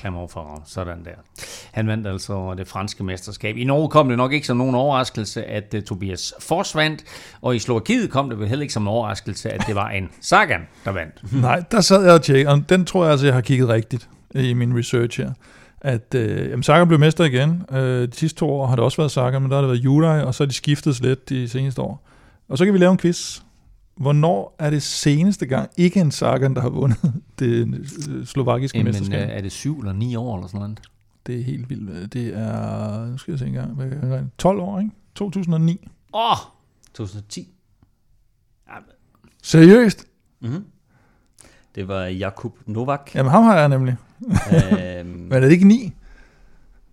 Clermont Ferrand. Sådan der. Han vandt altså det franske mesterskab. I Norge kom det nok ikke som nogen overraskelse, at uh, Tobias Fors vandt, og i Slovakiet kom det vel heller ikke som en overraskelse, at det var en Sagan, der vandt. Nej, der sad jeg og tjekkede, og den tror jeg altså, jeg har kigget rigtigt i min research her. At øh, jamen, Sagan blev mester igen. Øh, de sidste to år har det også været Sagan, men der har det været Juraj, og så har de skiftet lidt de seneste år. Og så kan vi lave en quiz. Hvornår er det seneste gang, ikke en Sagan, der har vundet det øh, slovakiske Jamen, mesterskab? øh, er det syv eller ni år eller sådan noget? Det er helt vildt. Det er, nu skal jeg se jeg regne? 12 år, ikke? 2009. Åh! Oh, 2010. Seriøst? Mm-hmm. Det var Jakub Novak. Jamen ham har jeg nemlig. øhm, Men er det ikke 9,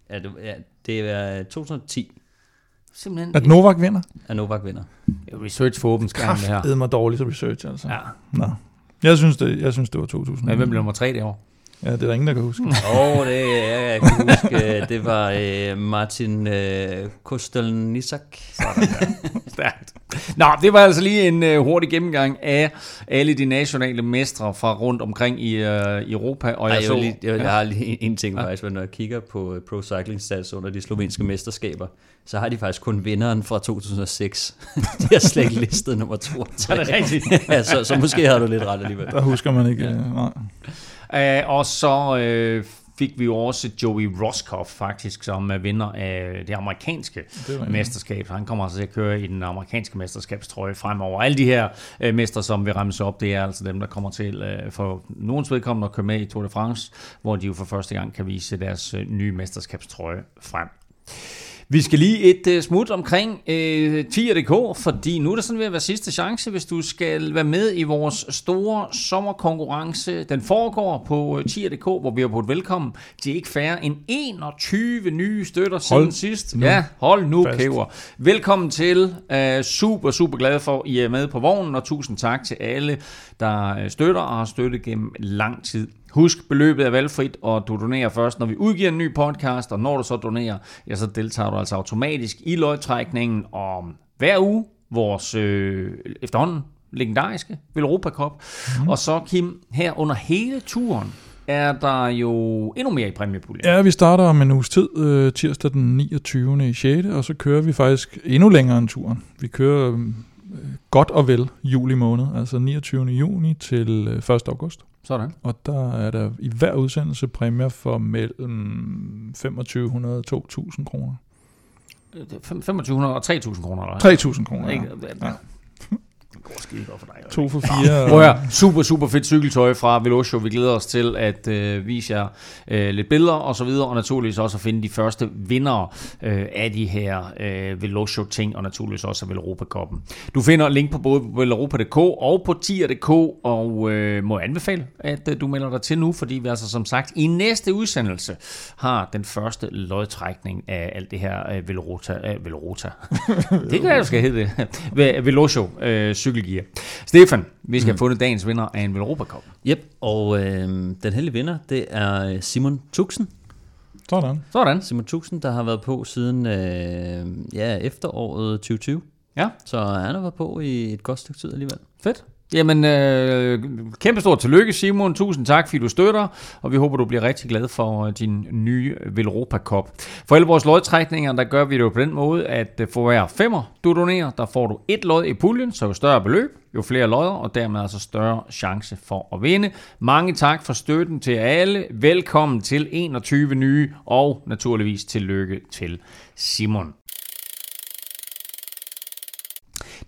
ja, det, ja, det er 2010, Simpelthen. at Novak vinder? at Novak vinder. Research for åben skærm, det her. Det mig dårligt til research, altså. Ja. Nå. Jeg synes, det, jeg synes, det var 2000. Men hvem blev nummer tre det år? Ja, det er der ingen, der kan huske. Åh, oh, det ja, jeg kan huske. Det var øh, Martin øh, Kostelnisak. Stærkt. Nå, det var altså lige en uh, hurtig gennemgang af alle de nationale mestre fra rundt omkring i uh, Europa. Og Ej, jeg, jeg, så, vil lige, jeg, ja. jeg har lige en, en ting Ja. faktisk, når jeg kigger på øh, Pro Cycling Stats under de slovenske mesterskaber, så har de faktisk kun vinderen fra 2006. de har slet ikke listet nummer to. Så er det rigtigt. ja, så, så måske har du lidt ret alligevel. Der husker man ikke. øh, Nej. Uh, og så uh, fik vi jo også Joey Roscoff faktisk, som er vinder af det amerikanske Det mesterskab. Han kommer altså til at køre i den amerikanske mesterskabstrøje fremover. Alle de her uh, mestre, som vi rammer op, det er altså dem, der kommer til uh, for nogens vedkommende at køre med i Tour de France, hvor de jo for første gang kan vise deres uh, nye mesterskabstrøje frem. Vi skal lige et uh, smut omkring øh, Tier.dk, fordi nu er det sådan ved at være sidste chance, hvis du skal være med i vores store sommerkonkurrence. Den foregår på øh, Tier.dk, hvor vi har på et velkommen til ikke færre end 21 nye støtter siden Hold sidst. nu Ja, hold nu fast. kæver. Velkommen til. Uh, super, super glad for, at I er med på vognen, og tusind tak til alle, der støtter og har støttet gennem lang tid. Husk, beløbet er valgfrit, og du donerer først, når vi udgiver en ny podcast, og når du så donerer, ja, så deltager du altså automatisk i løgtrækningen om hver uge, vores øh, efterhånden legendariske Velropa Cup. Mm. Og så, Kim, her under hele turen, er der jo endnu mere i præmiepuljen. Ja, vi starter om en uges tid, øh, tirsdag den 29. i 6. Og så kører vi faktisk endnu længere end turen. Vi kører øh, godt og vel juli måned, altså 29. juni til øh, 1. august. Sådan. Og der er der i hver udsendelse præmier for mellem 2500 og 2000 kroner. 2500 og 3000 kroner, eller? 3000 kroner, Ikke? ja. ja. Går skide godt for dig. To for fire. Prøv at super, super fedt cykeltøj fra Velocio. Vi glæder os til at øh, vise jer øh, lidt billeder og så videre, og naturligvis også at finde de første vindere øh, af de her øh, Velocio-ting, og naturligvis også af Velropa-koppen. Du finder link på både velropa.dk og på tier.dk, og øh, må jeg anbefale, at øh, du melder dig til nu, fordi vi altså som sagt i næste udsendelse har den første lodtrækning af alt det her øh, Velrota. Øh, Velrota. det kan jeg, du skal hedde det. Ve- Velocio øh, cykelgear. Stefan, vi skal have fundet dagens vinder af en Velropa Cup. Yep, og øh, den heldige vinder, det er Simon Tuxen. Sådan. Sådan. Simon Tuxen, der har været på siden øh, ja, efteråret 2020. Ja. Så han har været på i et godt stykke tid alligevel. Fedt. Jamen, øh, kæmpe stort tillykke, Simon. Tusind tak, fordi du støtter, og vi håber, du bliver rigtig glad for øh, din nye Velropa Cup. For alle vores lodtrækninger, der gør vi det jo på den måde, at øh, for hver femmer, du donerer, der får du et lod i puljen, så jo større beløb, jo flere lodder, og dermed altså større chance for at vinde. Mange tak for støtten til alle. Velkommen til 21 nye, og naturligvis tillykke til Simon.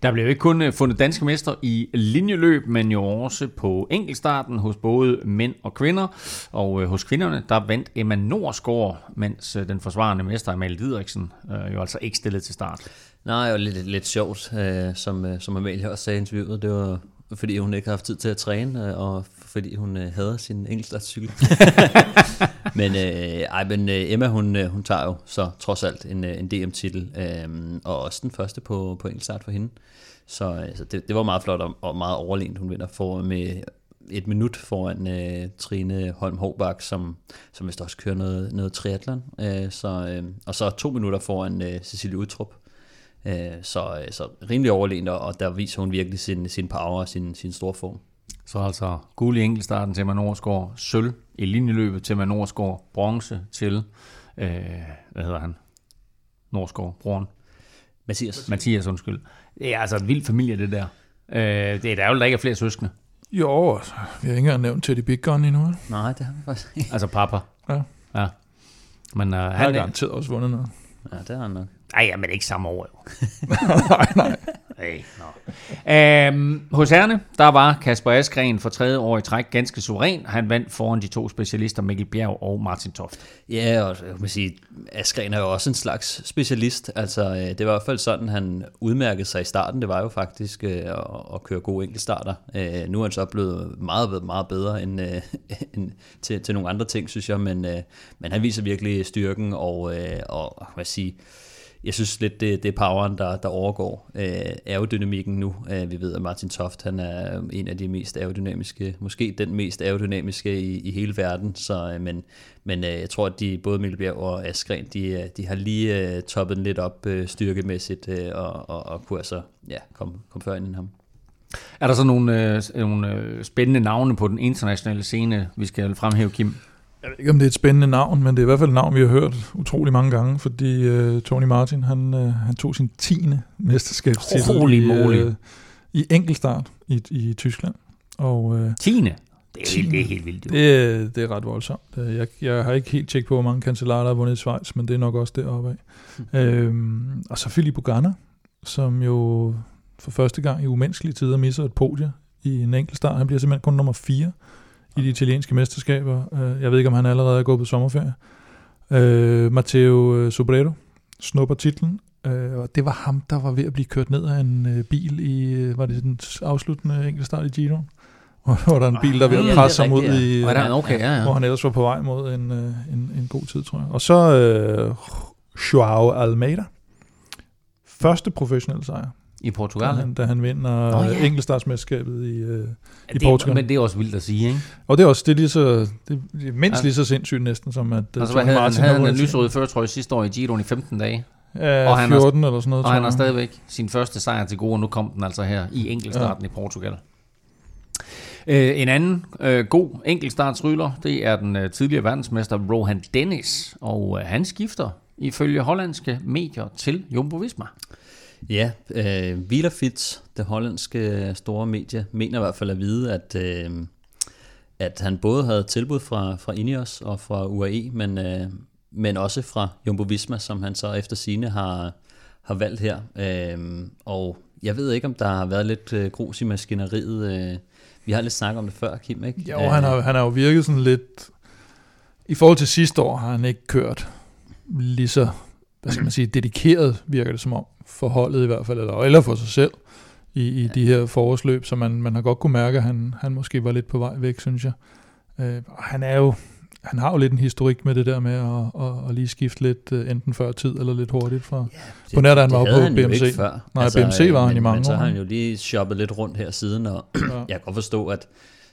Der blev jo ikke kun øh, fundet danske mester i linjeløb, men jo også på enkeltstarten hos både mænd og kvinder. Og øh, hos kvinderne, der vandt Emma Norsgaard, mens øh, den forsvarende mester Amalie Didriksen jo altså ikke stillede til start. Nej, og lidt, lidt sjovt, som, som Amalie også sagde i interviewet. Det var fordi hun ikke har haft tid til at træne, og fordi hun øh, hader sin enkeltstartscykel. men, øh, ej, men øh, Emma, hun, øh, hun tager jo så trods alt en, øh, en DM-titel, øh, og også den første på, på enkeltstart for hende. Så altså, det, det var meget flot og, og meget overlegent, hun vinder for med et minut foran øh, Trine Holm Håbak, som, som vist også kører noget, noget triathlon. Øh, så, øh, og så to minutter foran øh, Cecilie Utrup. Øh, så, øh, så rimelig overlegent, og, der viser hun virkelig sin, sin power og sin, sin store form. Så altså guld i enkeltstarten til Manorsgaard, sølv i linjeløbet til Manorsgaard, bronze til, øh, hvad hedder han? Norsgaard, broren. Mathias. Mathias, undskyld. Det er altså en vild familie, det der. Øh, det er der jo, der ikke er flere søskende. Jo, altså, vi har ikke engang nævnt Teddy Big Gun endnu. vel? Nej, det har vi faktisk ikke. Altså papa. Ja. Ja. Men uh, Han har er... garanteret også vundet noget. Ja, det har han nok. Ej, ja, men ikke samme år, jo. nej, nej. Hey, no. øhm, hos herrene, der var Kasper Askren for tredje år i træk ganske suveræn. Han vandt foran de to specialister, Mikkel Bjerg og Martin Toft. Ja, og jeg kan sige, Askren er jo også en slags specialist. Altså, øh, det var i hvert fald sådan, han udmærkede sig i starten. Det var jo faktisk øh, at, at køre gode enkeltstarter. Øh, nu er han så blevet meget, meget bedre end, øh, end til, til nogle andre ting, synes jeg. Men, øh, men han viser virkelig styrken og, øh, og hvad sige, jeg synes lidt, det, det er poweren, der, der overgår øh, aerodynamikken nu. Øh, vi ved, at Martin Toft han er en af de mest aerodynamiske, måske den mest aerodynamiske i, i hele verden. Så, øh, men men øh, jeg tror, at de, både Mikkel og Askren, de, øh, de har lige øh, toppet lidt op øh, styrkemæssigt øh, og, og, og kunne altså ja, komme, komme før ind end ham. Er der så nogle, øh, nogle øh, spændende navne på den internationale scene, vi skal fremhæve, Kim? Jeg ved ikke, om det er et spændende navn, men det er i hvert fald et navn, vi har hørt utrolig mange gange, fordi øh, Tony Martin, han, øh, han tog sin tiende mesterskabstitel Holy i, øh, i enkeltstart i, i Tyskland. Og, øh, tiende? Det er, helt, det er helt vildt. Jo. Det, det er ret voldsomt. Jeg, jeg har ikke helt tjekket på, hvor mange kancellarer, der har vundet i Schweiz, men det er nok også deroppe af. Mm. Øhm, og så Philip Bugana, som jo for første gang i umenneskelige tider misser et podie i en enkelt start. Han bliver simpelthen kun nummer 4 i de italienske mesterskaber. Øh, jeg ved ikke, om han allerede er gået på sommerferie. Øh, Matteo øh, Sobrero snupper titlen, øh, og det var ham, der var ved at blive kørt ned af en bil i, var det den afsluttende enkeltstart i Giro? hvor der er en bil, der er ved at presse ham ud i... Ja, okay, ja, ja. Hvor han ellers var på vej mod en, en, en god tid, tror jeg. Og så øh, Joao Almeida. Første professionelle sejr i Portugal? Da han, da han vinder oh, ja. enkeltstartsmesterskabet i, øh, i Portugal. Men det er også vildt at sige, ikke? Og det er også det er lige så, det er mindst ja. lige så sindssygt næsten, som at altså, John havde, Martin han havde en lysrød førtrøje sidste år i Giroen i 15 dage. Ja, og han 14 har, eller sådan noget. Og han har stadigvæk sin første sejr til gode, og nu kom den altså her i enkeltstarten ja. i Portugal. Øh, en anden øh, god enkeltstartsryller, det er den øh, tidligere verdensmester Rohan Dennis, og øh, han skifter ifølge hollandske medier til Jumbo Visma. Ja, øh, Wielerfits, det hollandske øh, store medie, mener i hvert fald at vide, at, øh, at han både havde tilbud fra, fra Ineos og fra UAE, men, øh, men også fra Jumbo Visma, som han så efter sine har, har valgt her. Øh, og jeg ved ikke, om der har været lidt øh, grus i maskineriet. Øh, vi har lidt snakket om det før, Kim, ikke? Jo, han har, han har jo virket sådan lidt... I forhold til sidste år har han ikke kørt lige så, hvad skal man sige, dedikeret, virker det som om for holdet i hvert fald, eller, eller for sig selv i, i ja. de her forårsløb, så man, man har godt kunne mærke, at han, han måske var lidt på vej væk, synes jeg. Øh, han er jo, han har jo lidt en historik med det der med at, at, at lige skifte lidt, uh, enten før tid eller lidt hurtigt fra. Ja, det, på nær, da han var på han BMC. før. Nej, altså, BMC var han i mange men, år. så har han jo lige shoppet lidt rundt her siden, og ja. jeg kan godt forstå, at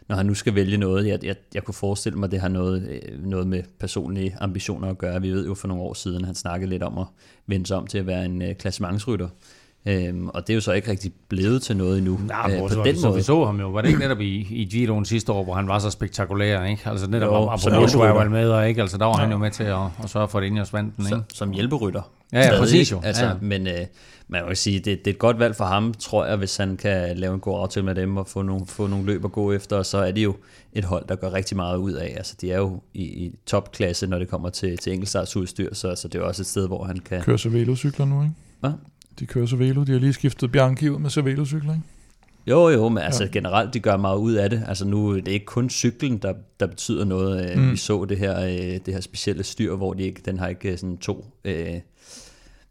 når han nu skal vælge noget, jeg, jeg, jeg kunne forestille mig, at det har noget, øh, noget med personlige ambitioner at gøre. Vi ved jo for nogle år siden, han snakkede lidt om at vende sig om til at være en øh, klassementsrytter. Øhm, og det er jo så ikke rigtig blevet til noget endnu. Nej, øh, på den så, måde. vi så ham jo. Var det ikke netop i, i Giroen sidste år, hvor han var så spektakulær, ikke? Altså netop jo, apropos var med, og ikke? Altså der var ja. han jo med til at, at sørge for, at Ineos vandt den, ikke? Som, som hjælperytter. Ja, ja præcis jo. Altså, ja. Men øh, man kan sige, det, det er et godt valg for ham, tror jeg, hvis han kan lave en god aftale med dem og få nogle, få nogle løb at gå efter, og så er det jo et hold, der gør rigtig meget ud af. Altså, de er jo i, i topklasse, når det kommer til, til enkeltstartsudstyr, så, så det er også et sted, hvor han kan... Kører Cervelo-cykler nu, ikke? Hvad? De kører Cervelo. De har lige skiftet Bianchi ud med Cervelo-cykler, ikke? Jo, jo, men altså ja. generelt, de gør meget ud af det. Altså nu, det er ikke kun cyklen, der, der betyder noget. Mm. Vi så det her, øh, det her specielle styr, hvor de ikke, den har ikke sådan to øh,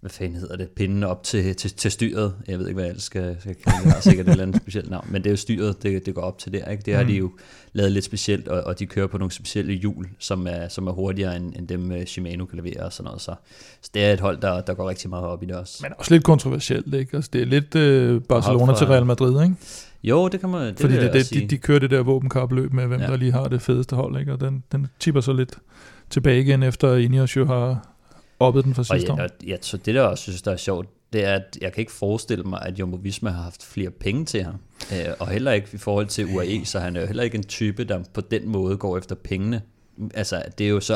hvad fanden hedder det, pinden op til, til, til styret. Jeg ved ikke, hvad jeg ellers skal, skal kalde det. Der er sikkert et eller andet specielt navn. Men det er jo styret, det, det går op til der. Ikke? Det har mm. de jo lavet lidt specielt, og, og de kører på nogle specielle hjul, som er, som er hurtigere end, end dem uh, Shimano kan levere og sådan noget. Så, så det er et hold, der, der går rigtig meget op i det også. Men også lidt kontroversielt, ikke? Altså, det er lidt uh, Barcelona fra, til Real Madrid, ikke? Jo, det kan man det Fordi det, det, de, de kører det der våbenkapløb med, hvem ja. der lige har det fedeste hold, ikke? og den, den tipper så lidt tilbage igen, efter Ineos jo har oppet den for sidste og ja, år. Ja, så det der også synes, der er sjovt, det er, at jeg kan ikke forestille mig, at Jumbo Visma har haft flere penge til ham. Øh, og heller ikke i forhold til UAE, så han er jo heller ikke en type, der på den måde går efter pengene. Altså, det er jo så,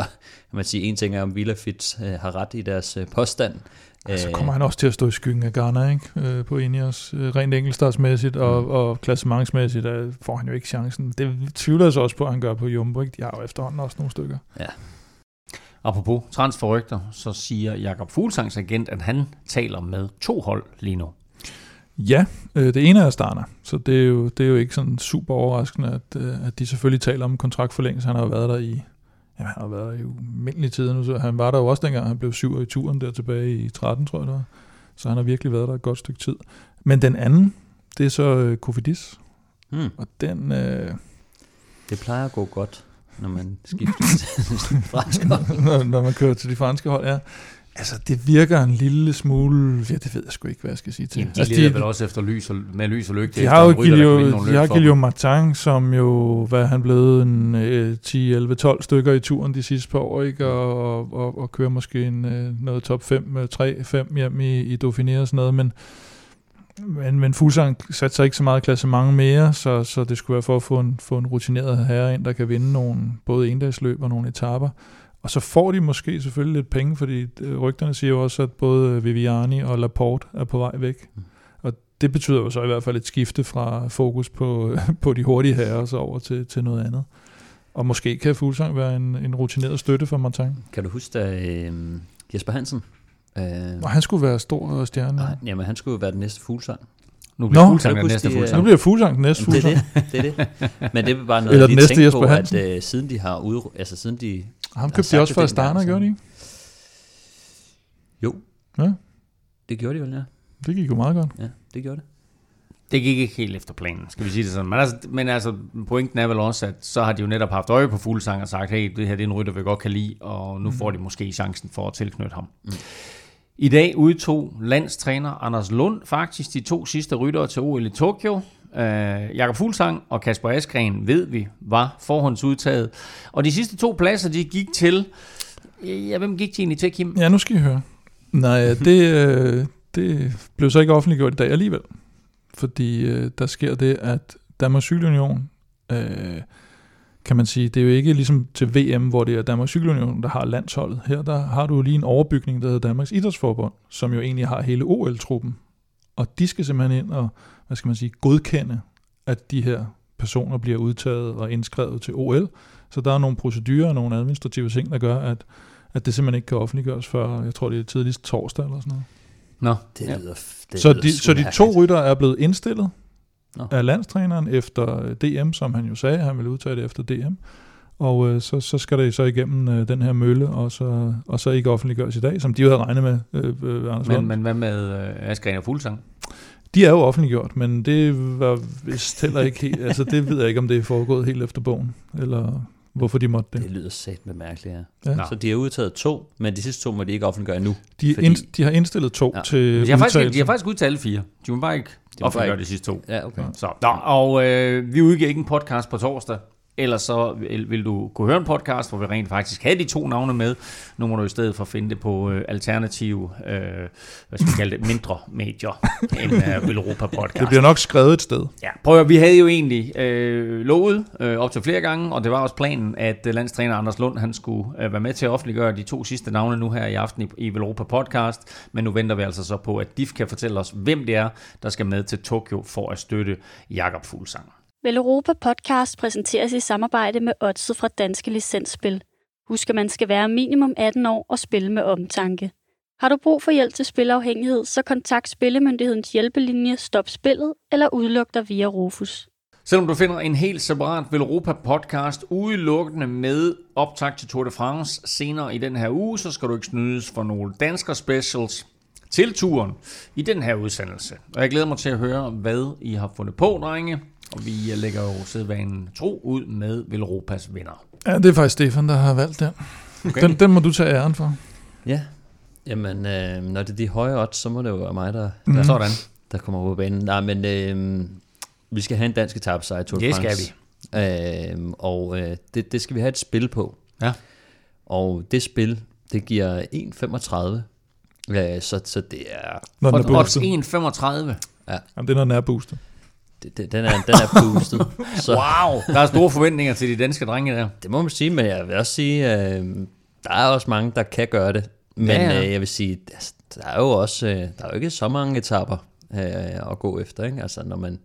kan man sige, en ting er, om Villafit øh, har ret i deres øh, påstand. Så altså, kommer han også til at stå i skyggen af Ghana, ikke? Øh, på Ineos. Øh, rent enkeltstartsmæssigt og, mm. og klassementsmæssigt der får han jo ikke chancen. Det tvivler jeg så også på, at han gør på Jumbo. Ikke? De har jo efterhånden også nogle stykker. Ja. Apropos transferrygter, så siger Jakob Fuglsangs agent, at han taler med to hold lige nu. Ja, øh, det ene er Astana, så det er, jo, det er jo ikke sådan super overraskende, at, øh, at de selvfølgelig taler om kontraktforlængelse. Han har jo været der i, ja, han har været der i umindelig tid nu, så han var der jo også dengang, han blev syv i turen der tilbage i 13, tror jeg det var. Så han har virkelig været der et godt stykke tid. Men den anden, det er så øh, Kofidis, hmm. og den... Øh, det plejer at gå godt når man skifter til franske hold. når, når man kører til de franske hold, ja. Altså, det virker en lille smule... Ja, det ved jeg sgu ikke, hvad jeg skal sige til. Jamen, de altså, leder vel også efter lys og, med lys og lygte. De har jo Gilio, de har. Gilio Martin, som jo, hvad han blevet, en øh, 10, 11, 12 stykker i turen de sidste par år, ikke? Og, og, og, og kører måske en, øh, noget top 5, 3, 5 hjem i, i Dauphiné og sådan noget, men men, men Fuglsang satte sig ikke så meget klassement mere, så, så det skulle være for at få en, få en rutineret herre ind, der kan vinde nogle, både endagsløb og nogle etaper. Og så får de måske selvfølgelig lidt penge, fordi øh, rygterne siger jo også, at både Viviani og Laporte er på vej væk. Og det betyder jo så i hvert fald et skifte fra fokus på, på de hurtige herrer så over til, til noget andet. Og måske kan Fuglsang være en, en rutineret støtte for Martin. Kan du huske, da øh, Jesper Hansen... Øh, Og han skulle være stor stjerne. nej, jamen, han skulle jo være den næste fuglsang. Nu bliver Nå. Fuglsang den næste de, Fuglsang. Nu bliver Fuglsang den næste Jamen, det er Fuglsang. det, det er det. Men det er bare noget, Eller jeg den lige næste tænkte Jesper på, Hansen. at øh, siden de har ud, altså siden de... Ham har købte de også fra Astana, gjorde de ikke? Jo, Ja, det gjorde de vel, ja. det gik jo meget godt. Ja, det gjorde det. Det gik ikke helt efter planen, skal vi sige det sådan. Men altså, men altså, pointen er vel også, at så har de jo netop haft øje på Fuglsang og sagt, hey, det her det er en rytter, vi godt kan lide, og nu får de måske chancen for at tilknytte ham. Mm. I dag udtog landstræner Anders Lund faktisk de to sidste ryttere til OL i Tokyo. Uh, Jakob Fuglsang og Kasper Askren ved vi var forhåndsudtaget. Og de sidste to pladser, de gik til... Ja, hvem gik de egentlig til, Kim? Ja, nu skal I høre. Nej, det, øh, det blev så ikke offentliggjort i dag alligevel. Fordi øh, der sker det, at Danmarks Cykelunion, øh, kan man sige, det er jo ikke ligesom til VM, hvor det er Danmarks Cykelunion, der har landsholdet. Her der har du jo lige en overbygning, der hedder Danmarks Idrætsforbund, som jo egentlig har hele OL-truppen. Og de skal simpelthen ind og, hvad skal man sige, godkende, at de her personer bliver udtaget og indskrevet til OL. Så der er nogle procedurer og nogle administrative ting, der gør, at, at det simpelthen ikke kan offentliggøres før, jeg tror det er tidligst torsdag eller sådan noget. Nå, Det ja. lyder, det Så lyder de, sgu så de to rytter er blevet indstillet Nå. af landstræneren efter DM, som han jo sagde, han ville udtage det efter DM. Og øh, så, så skal det så igennem øh, den her mølle, og så, og så ikke offentliggøres i dag, som de jo havde regnet med, øh, øh, Anders Men, Lund. men hvad med øh, Askren og Fuglsang? De er jo offentliggjort, men det var vist heller ikke helt, altså det ved jeg ikke, om det er foregået helt efter bogen, eller hvorfor de måtte det. Det lyder sat med mærkeligt, ja. Ja. Så de har udtaget to, men de sidste to må de ikke offentliggøre endnu. De, fordi- ind, de har indstillet to Ja. ja. til De har, faktisk, de har faktisk udtaget alle fire. De må bare ikke må offentliggøre de sidste to. Ja, okay. Så, nå, og øh, vi udgiver ikke en podcast på torsdag. Ellers så vil, vil du kunne høre en podcast, hvor vi rent faktisk havde de to navne med. Nu må du i stedet for finde det på øh, alternative, øh, hvad skal vi kalde det, mindre medier end øh, Europa podcast. Det bliver nok skrevet et sted. Ja, prøv at, vi havde jo egentlig øh, lovet øh, op til flere gange, og det var også planen, at øh, landstræner Anders Lund han skulle øh, være med til at offentliggøre de to sidste navne nu her i aften i, i Velropa podcast, men nu venter vi altså så på, at DIF kan fortælle os, hvem det er, der skal med til Tokyo for at støtte Jakob Fuglsang. Vel Europa podcast præsenteres i samarbejde med Odset fra Danske Licensspil. Husk, at man skal være minimum 18 år og spille med omtanke. Har du brug for hjælp til spilafhængighed, så kontakt Spillemyndighedens hjælpelinje Stop Spillet eller udluk dig via Rufus. Selvom du finder en helt separat Velropa podcast udelukkende med optag til Tour de France senere i den her uge, så skal du ikke snydes for nogle dansker specials til turen i den her udsendelse. Og jeg glæder mig til at høre, hvad I har fundet på, drenge. Og vi lægger jo sædvanen tro ud med Velropas vinder. Ja, det er faktisk Stefan, der har valgt den. Okay. Den, den må du tage æren for. Ja, jamen, øh, når det er de høje odds, så må det jo være mig, der. Mm. Sådan. der kommer på banen. Nej, men øh, vi skal have en dansk etappesejr i Tour de Det skal vi. Øh, og øh, det, det skal vi have et spil på. Ja. Og det spil, det giver 1,35. Øh, så, så det er... Når den er Og odds boostet. 1,35. Jamen, det er, når den er boostet. Det, den, er, den er boostet. så, Wow, der er store forventninger til de danske drenge der. Det må man sige, men jeg vil også sige, øh, der er også mange, der kan gøre det. Men Ja, ja, ja. ja. Øh, jeg vil sige, altså, der er jo også øh, der er jo ikke så mange etapper øh, at gå efter. Ikke? Altså, når man,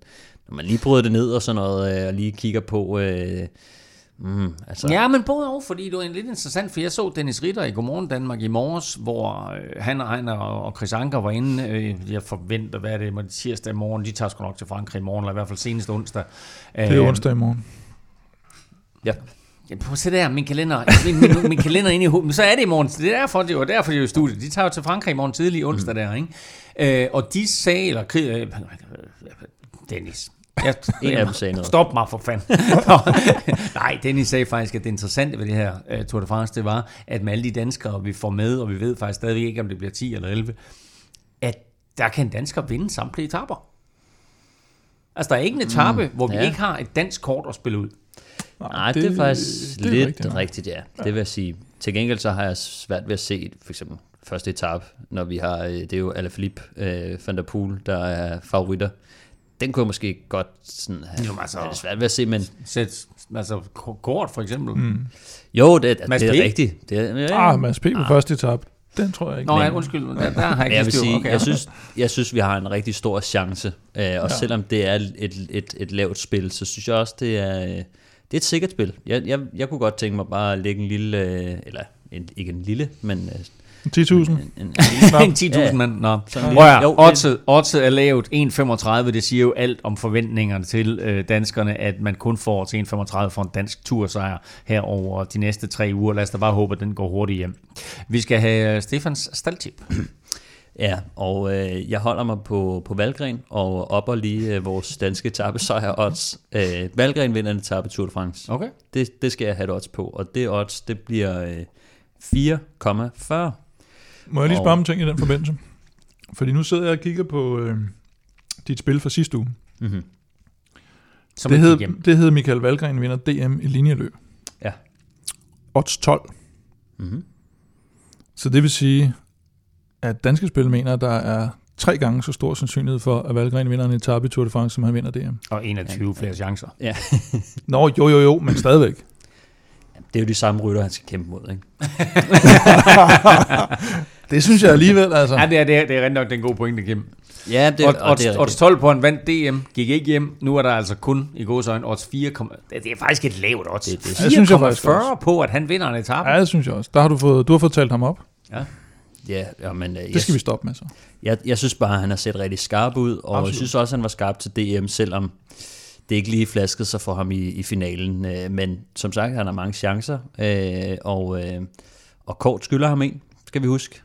når man lige bryder det ned og sådan noget, øh, og lige kigger på... Øh, mm, altså, Ja, men både og, fordi det var en lidt interessant, for jeg så Dennis Ritter i Godmorgen Danmark i morges, hvor øh, han, og, han og Chris Anker var inde. Øh, jeg forventer, hvad er det, det tirsdag morgen, de tager sgu nok til Frankrig i morgen, eller i hvert fald senest onsdag. Det er onsdag i morgen. Ja. Ja, prøv at se der, min kalender, min, min, min kalender inde i hovedet. Men så er det i morgen. Det er derfor, det var derfor, de er i studiet. De tager jo til Frankrig i morgen tidlig onsdag mm. der, ikke? Øh, og de sagde, eller øh, Dennis, Ja, En af dem sagde noget. Stop mig for fanden. Nej, Dennis sagde faktisk, at det interessante ved det her uh, Tour de France, det var, at med alle de danskere, vi får med, og vi ved faktisk stadigvæk ikke, om det bliver 10 eller 11, at der kan danskere vinde samtlige etaper. Altså, der er ikke en etape, mm, hvor vi ja. ikke har et dansk kort at spille ud. Nej, det, det er faktisk det er lidt rigtigt, rigtigt, ja. ja. Det vil jeg sige. Til gengæld så har jeg svært ved at se, for eksempel første etape, når vi har, øh, det er jo Alaphilippe, øh, Van der Poel, der er favoritter. Den kunne jeg måske godt sådan have, Jo, altså- have det svært ved at se, men Sæt, altså kort for eksempel. Mm. jo, det, Mads det P. er rigtigt. Det er, ja, Ah, Mads P. på første etap. Den tror jeg ikke. Nå, Men- ja, undskyld, der, der har jeg ikke jeg vil sige, okay. jeg, synes, jeg synes, vi har en rigtig stor chance. Øh, og ja. selvom det er et, et, et lavt spil, så synes jeg også, det er, øh, det er et sikkert spil. Jeg, jeg, jeg kunne godt tænke mig bare at lægge en lille, øh, eller en, ikke en lille, men øh, 10.000. en, en, en en 10.000 Ja. mand. Nå. Oddset, oddset er lavt 1,35. Det siger jo alt om forventningerne til øh, danskerne, at man kun får til 1,35 for en dansk tursejr her over de næste tre uger. Lad os da bare håbe, at den går hurtigt hjem. Vi skal have øh, Stefans staldtip. Ja, og øh, jeg holder mig på, på Valgren og opper lige øh, vores danske etappesejr odds. Øh, Valgren vinder en etape Tour de France. Okay. Det, det skal jeg have et odds på, og det odds, det bliver øh, 4,40. Må jeg lige spørge om en ting i den forbindelse? Fordi nu sidder jeg og kigger på øh, dit spil fra sidste uge. Mm-hmm. Som Det hed, det hed Michael Valgren vinder DM i linjeløb. Ja. Odds 12. Mm-hmm. Så det vil sige, at danske spil mener, at der er tre gange så stor sandsynlighed for, at Valgren vinder en etape i Tour de France, som han vinder DM. Og 21 flere chancer. Ja, Nå, jo, jo, jo, men stadigvæk. Det er jo de samme rytter, han skal kæmpe mod, ikke? Det synes jeg alligevel, altså. Ja, det er, det er, det er rent nok den gode pointe, Kim. Ja, det, Odds, og det er odds, odds rigtigt. 12 på en vandt DM, gik ikke hjem. Nu er der altså kun i gode øjne odds 4, det det er faktisk et lavt odds. Det- det- Ja, det synes jeg faktisk 4,40 også. på, at han vinder en etape. Ja, det synes jeg også. Der har du fået, du har fået talt ham op. Ja, ja, men øh, Det jeg, skal vi stoppe med så. jeg, jeg synes bare, at han har set rigtig skarp ud, og. Absolut. jeg synes også, at han var skarp til DM, selvom det ikke lige flaskede sig for ham i, i finalen. Øh, Men som sagt, han har mange chancer, øh, og, øh, og Kort skylder ham en, skal vi huske.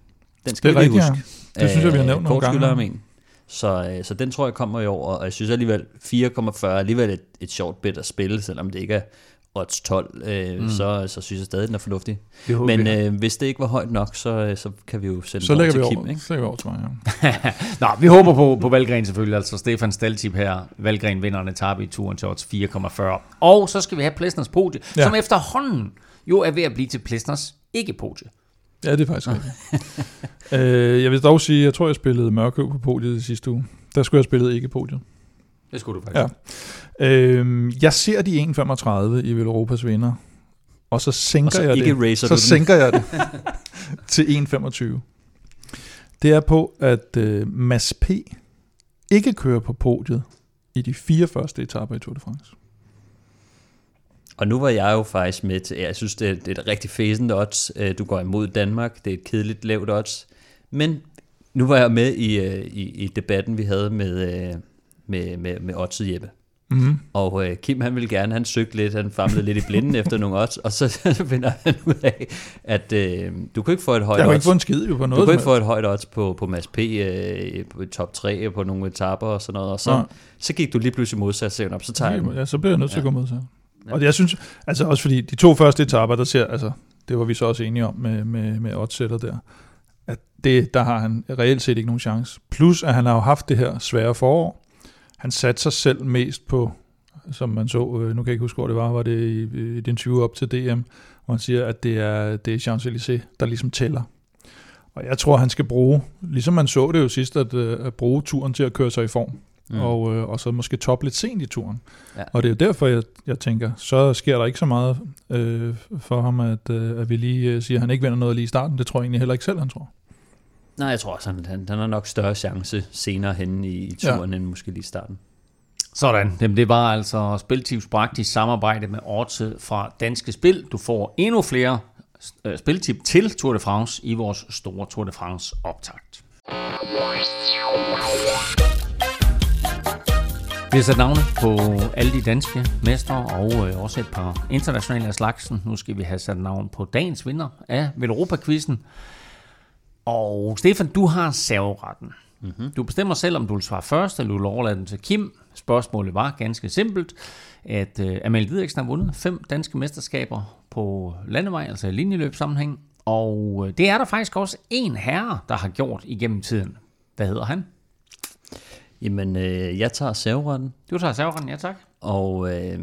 Den skal Det er vi lige rigtigt, huske. ja. Det synes jeg, vi har nævnt nogle Kort gange. skylder ham en. Så, øh, så den tror jeg kommer i år, og jeg synes alligevel 4,40 er alligevel et, et sjovt bit at spille, selvom det ikke er odds 12, øh, mm. så, så synes jeg stadig, den er fornuftig. Håber Men øh, hvis det ikke var højt nok, så, øh, så kan vi jo sende Så lægger til vi Kim. over, Ikke? så lægger vi over til mig, ja. Nå, vi håber på, på Valgren selvfølgelig, altså Stefan Staltip her. Valgren vinder en etape i turen til odds 4,40. Og så skal vi have Plesners podie, ja. Som efterhånden jo er ved at blive til Plesners ikke podie. Ja, det er faktisk rigtigt. øh, jeg vil dog sige, jeg tror, jeg spillede Mørkøv på podiet i sidste uge. Der skulle jeg have spillet ikke podiet. Det skulle du faktisk. Ja. Øh, jeg ser de 1,35 i Velropas vinder, og så sænker Og så jeg det. så sænker jeg det til 1,25. Det er på, at øh, Mads P. ikke kører på podiet i de fire første etaper i Tour de France. Og nu var jeg jo faktisk med til, jeg synes, det er, det er et rigtig fæsende odds. Øh, Du går imod Danmark, det er et kedeligt lavt odds. Men nu var jeg med i, øh, i, i debatten, vi havde med, øh, med, med, med Odds Jeppe. Mm-hmm. Og øh, Kim, han ville gerne, han søgte lidt, han famlede lidt i blinden efter nogle odds, og så finder han ud af, at øh, du kan ikke få et højt Jeg odds. ikke fået en skid jo på Du noget. kan ikke som få et højt odds på, på Mads P. Øh, på top 3 på nogle etaper og sådan noget, og så, Nej. så gik du lige pludselig modsat, så, op, så tager jeg. Ja, så bliver jeg nødt til at Ja. gå med til. Ja. Og jeg synes, altså også fordi de to første etaper, der ser, altså det var vi så også enige om med, med, med oddsætter der, at det, der har han reelt set ikke nogen chance. Plus, at han har jo haft det her svære forår. Han satte sig selv mest på, som man så, øh, nu kan jeg ikke huske, hvor det var, var det i, den 20 op til DM, hvor han siger, at det er, det er Champs-Élysées, der ligesom tæller. Og jeg tror, han skal bruge, ligesom man så det jo sidst, at, øh, at bruge turen til at køre sig i form. Mm. Og, øh, og så måske toppe lidt sent i turen. Ja. Og det er jo derfor, jeg, jeg tænker, så sker der ikke så meget øh, for ham, at, øh, at vi lige øh, siger, at han ikke vinder noget lige i starten. Det tror jeg egentlig heller ikke selv, han tror. Nej, jeg tror også, han, han, han har nok større chance senere hen i, i turen, ja. end måske lige i starten. Sådan, Jamen, det var altså Spiltivs bragt i samarbejde med Orte fra Danske Spil. Du får endnu flere øh, spiltip til Tour de France i vores store Tour de France optakt. Vi har sat navne på alle de danske mestre og øh, også et par internationale af slagsen. Nu skal vi have sat navn på dagens vinder af Velropa-quizzen. Og Stefan, du har serveretten. Mm-hmm. Du bestemmer selv, om du vil svare først, eller du vil overlade den til Kim. Spørgsmålet var ganske simpelt, at uh, Amalie Didriksen har vundet fem danske mesterskaber på landevej, altså i linjeløbssammenhæng. Og uh, det er der faktisk også en herre, der har gjort igennem tiden. Hvad hedder han? Jamen, øh, jeg tager serveretten. Du tager serveretten, ja tak. Og øh,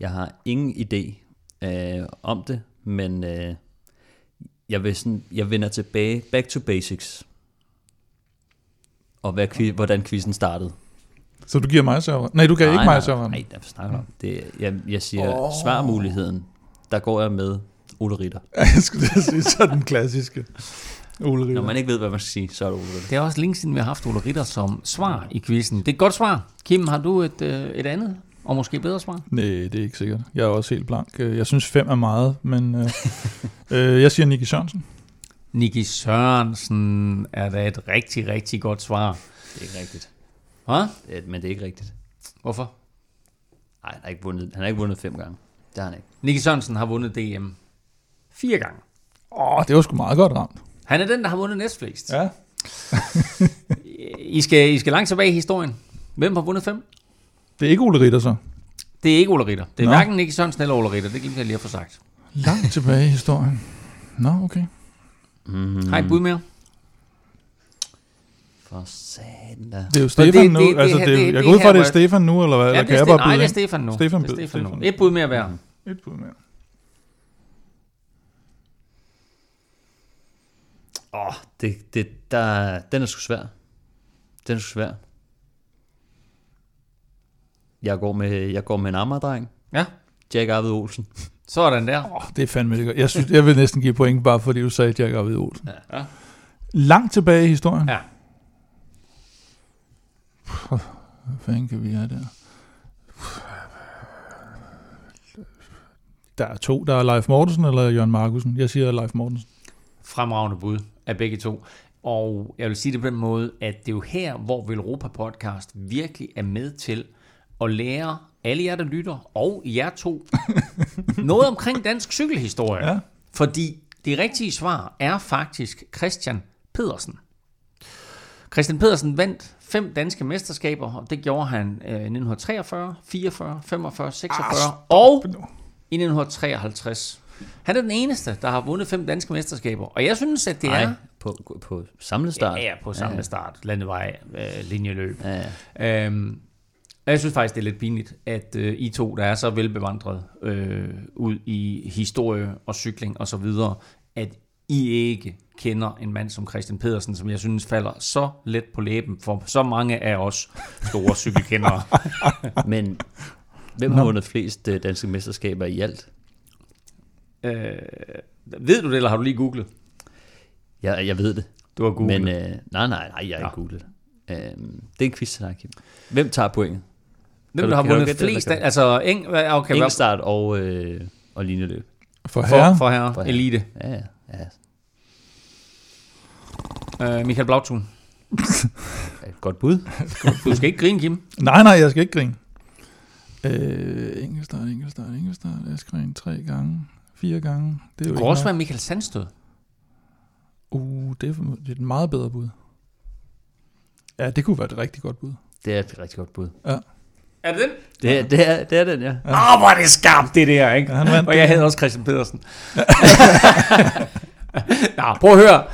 jeg har ingen idé øh, om det, men øh, jeg, vil sådan, jeg vender tilbage, back to basics. Og hvad, hvordan quizzen startede. Så du giver mig serveren? Nej, du gav ikke mig serveren. Nej, der snakker om. Det, jeg, jeg siger oh. svarmuligheden. Der går jeg med Ole Ritter. jeg skulle da sige, så den klassiske. Ole Ritter. Når man ikke ved, hvad man skal sige, så er det Ole Ritter. Det er også længe siden, vi har haft Ole Ritter som svar i quizzen. Det er et godt svar. Kim, har du et, øh, et andet og måske bedre svar? Nej, det er ikke sikkert. Jeg er også helt blank. Jeg synes fem er meget, men øh, øh, jeg siger Nicky Sørensen. Nicky Sørensen er da et rigtig, rigtig godt svar. Det er ikke rigtigt. Hvad? Ja, men det er ikke rigtigt. Hvorfor? Nej, han har ikke vundet, han har ikke vundet fem gange. Det har han ikke. Nicky Sørensen har vundet DM fire gange. Åh, det var sgu meget godt ramt. Han er den, der har vundet næstflest. Ja. I, skal, I skal langt tilbage i historien. Hvem har vundet fem? Det er ikke Ole Ritter så? Det er ikke Ole Ritter. Det er Nå. Hverken Nicky Sørensen eller Ole Ritter. Det glemte jeg lige at få sagt. Langt tilbage i historien. Nå, okay. Mm. Har I et bud mere? For satan da. Det er jo Stefan det- nu. det- altså, det- det, det- jeg det går ud fra, det er hvor- Stefan nu, eller hvad? Ja, eller det kan er jeg bare nej, byde det er? Stefan nu. Stefan, Det er Stefan nu. Et bud mere hver. Et bud mere. Åh, oh, det, det, der, den er sgu svær. Den er sgu svær. Jeg går med, jeg går med en ammerdreng. Ja. Jack Arvid Olsen. Sådan der. Oh, det er fandme det godt. Jeg, synes, jeg vil næsten give point, bare fordi du sagde Jack Arvid Olsen. Ja. Langt tilbage i historien? Ja. Hvad fanden kan vi have der? Der er to. Der er Leif Mortensen eller Jørgen Markusen. Jeg siger Leif Mortensen. Fremragende bud af begge to. Og jeg vil sige det på den måde, at det er jo her, hvor Velropa Podcast virkelig er med til at lære alle jer, der lytter, og jer to, noget omkring dansk cykelhistorie. Ja. Fordi det rigtige svar er faktisk Christian Pedersen. Christian Pedersen vandt fem danske mesterskaber, og det gjorde han øh, i 1943, 44, 45, 46 Ah, og i 1953. Han er den eneste, der har vundet fem danske mesterskaber, og jeg synes, at det Nej, er... på, på samlet start. Ja, ja, på ja. start, landevej, øh, linjeløb. Ja, ja. Øhm, og jeg synes faktisk, det er lidt pinligt, at øh, I to, der er så velbevandret øh, ud i historie og cykling og så videre, at I ikke kender en mand som Christian Pedersen, som jeg synes falder så let på læben for så mange af os store cykelkendere. Men hvem har vundet flest øh, danske mesterskaber i alt? øh, ved du det, eller har du lige googlet? Jeg, jeg ved det. Du har googlet. Men øh, nej, nej, nej, jeg har Nå. ikke googlet det. Øhm, det er en quiz til dig, Kim. Hvem tager pointet? Hvem Kan der har vundet flest... du- Altså, eng, okay, Enkeltstart og, øh, og linjeløb. For for, herre. for herre, For herre. elite. Ja, ja, ja. Øh, Michael Blautun. Et godt bud. Du skal ikke grine, Kim. Nej, nej, jeg skal ikke grine. Øh, enkeltstart, enkeltstart, enkeltstart. Askren tre gange, fire gange. Det er jo Det kunne også nok. være Michael Sandstød. Uh, det er, det er et meget bedre bud. Ja, det kunne være et rigtig godt bud. Det er et rigtig godt bud. Ja. Er det den? Det er, det er, det er den, ja. Åh, oh, hvor er det skarpt, det der, ikke? Ja, han vandt og jeg havde også Christian Pedersen. Nå, prøv at høre.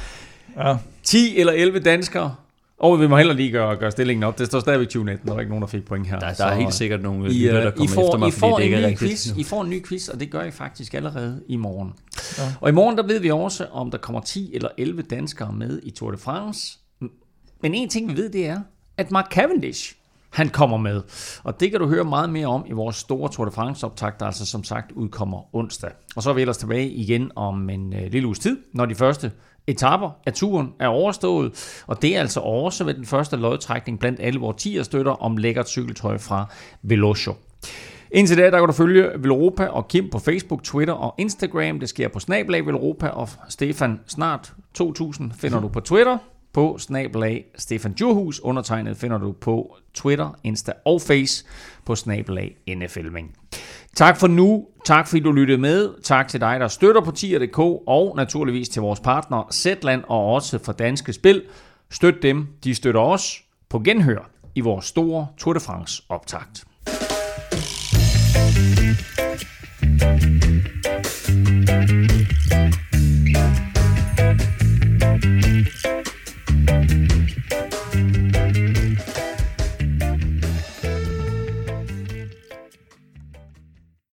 Ja. 10 eller 11 danskere. Og vi må heller lige gøre, gøre stillingen op. Det står stadigvæk 2019, der er ikke nogen, der fik point her. Der, der er helt sikkert nogle I, lytter, øh, der I kommer får, efter mig, I får en er ny quiz, I får en ny quiz, og det gør I faktisk allerede i morgen. Ja. Og i morgen, der ved vi også, om der kommer 10 eller 11 danskere med i Tour de France. Men en ting, vi ved, det er, at Mark Cavendish, han kommer med. Og det kan du høre meget mere om i vores store Tour de France-optag, der altså som sagt udkommer onsdag. Og så er vi ellers tilbage igen om en øh, lille uges tid, når de første etaper af turen er overstået. Og det er altså også med den første lodtrækning blandt alle vores 10 støtter om lækkert cykeltøj fra Velocio. Indtil da, der kan du følge Velropa og Kim på Facebook, Twitter og Instagram. Det sker på Snablag Velropa, og Stefan Snart 2000 finder du på Twitter på snabelag Stefan Djurhus. Undertegnet finder du på Twitter, Insta og Face på snabelag NFLming. Tak for nu. Tak fordi du lyttede med. Tak til dig, der støtter på tier.dk og naturligvis til vores partner Zetland og også for Danske Spil. Støt dem, de støtter os på genhør i vores store Tour de France optakt. Thank you. Thank you.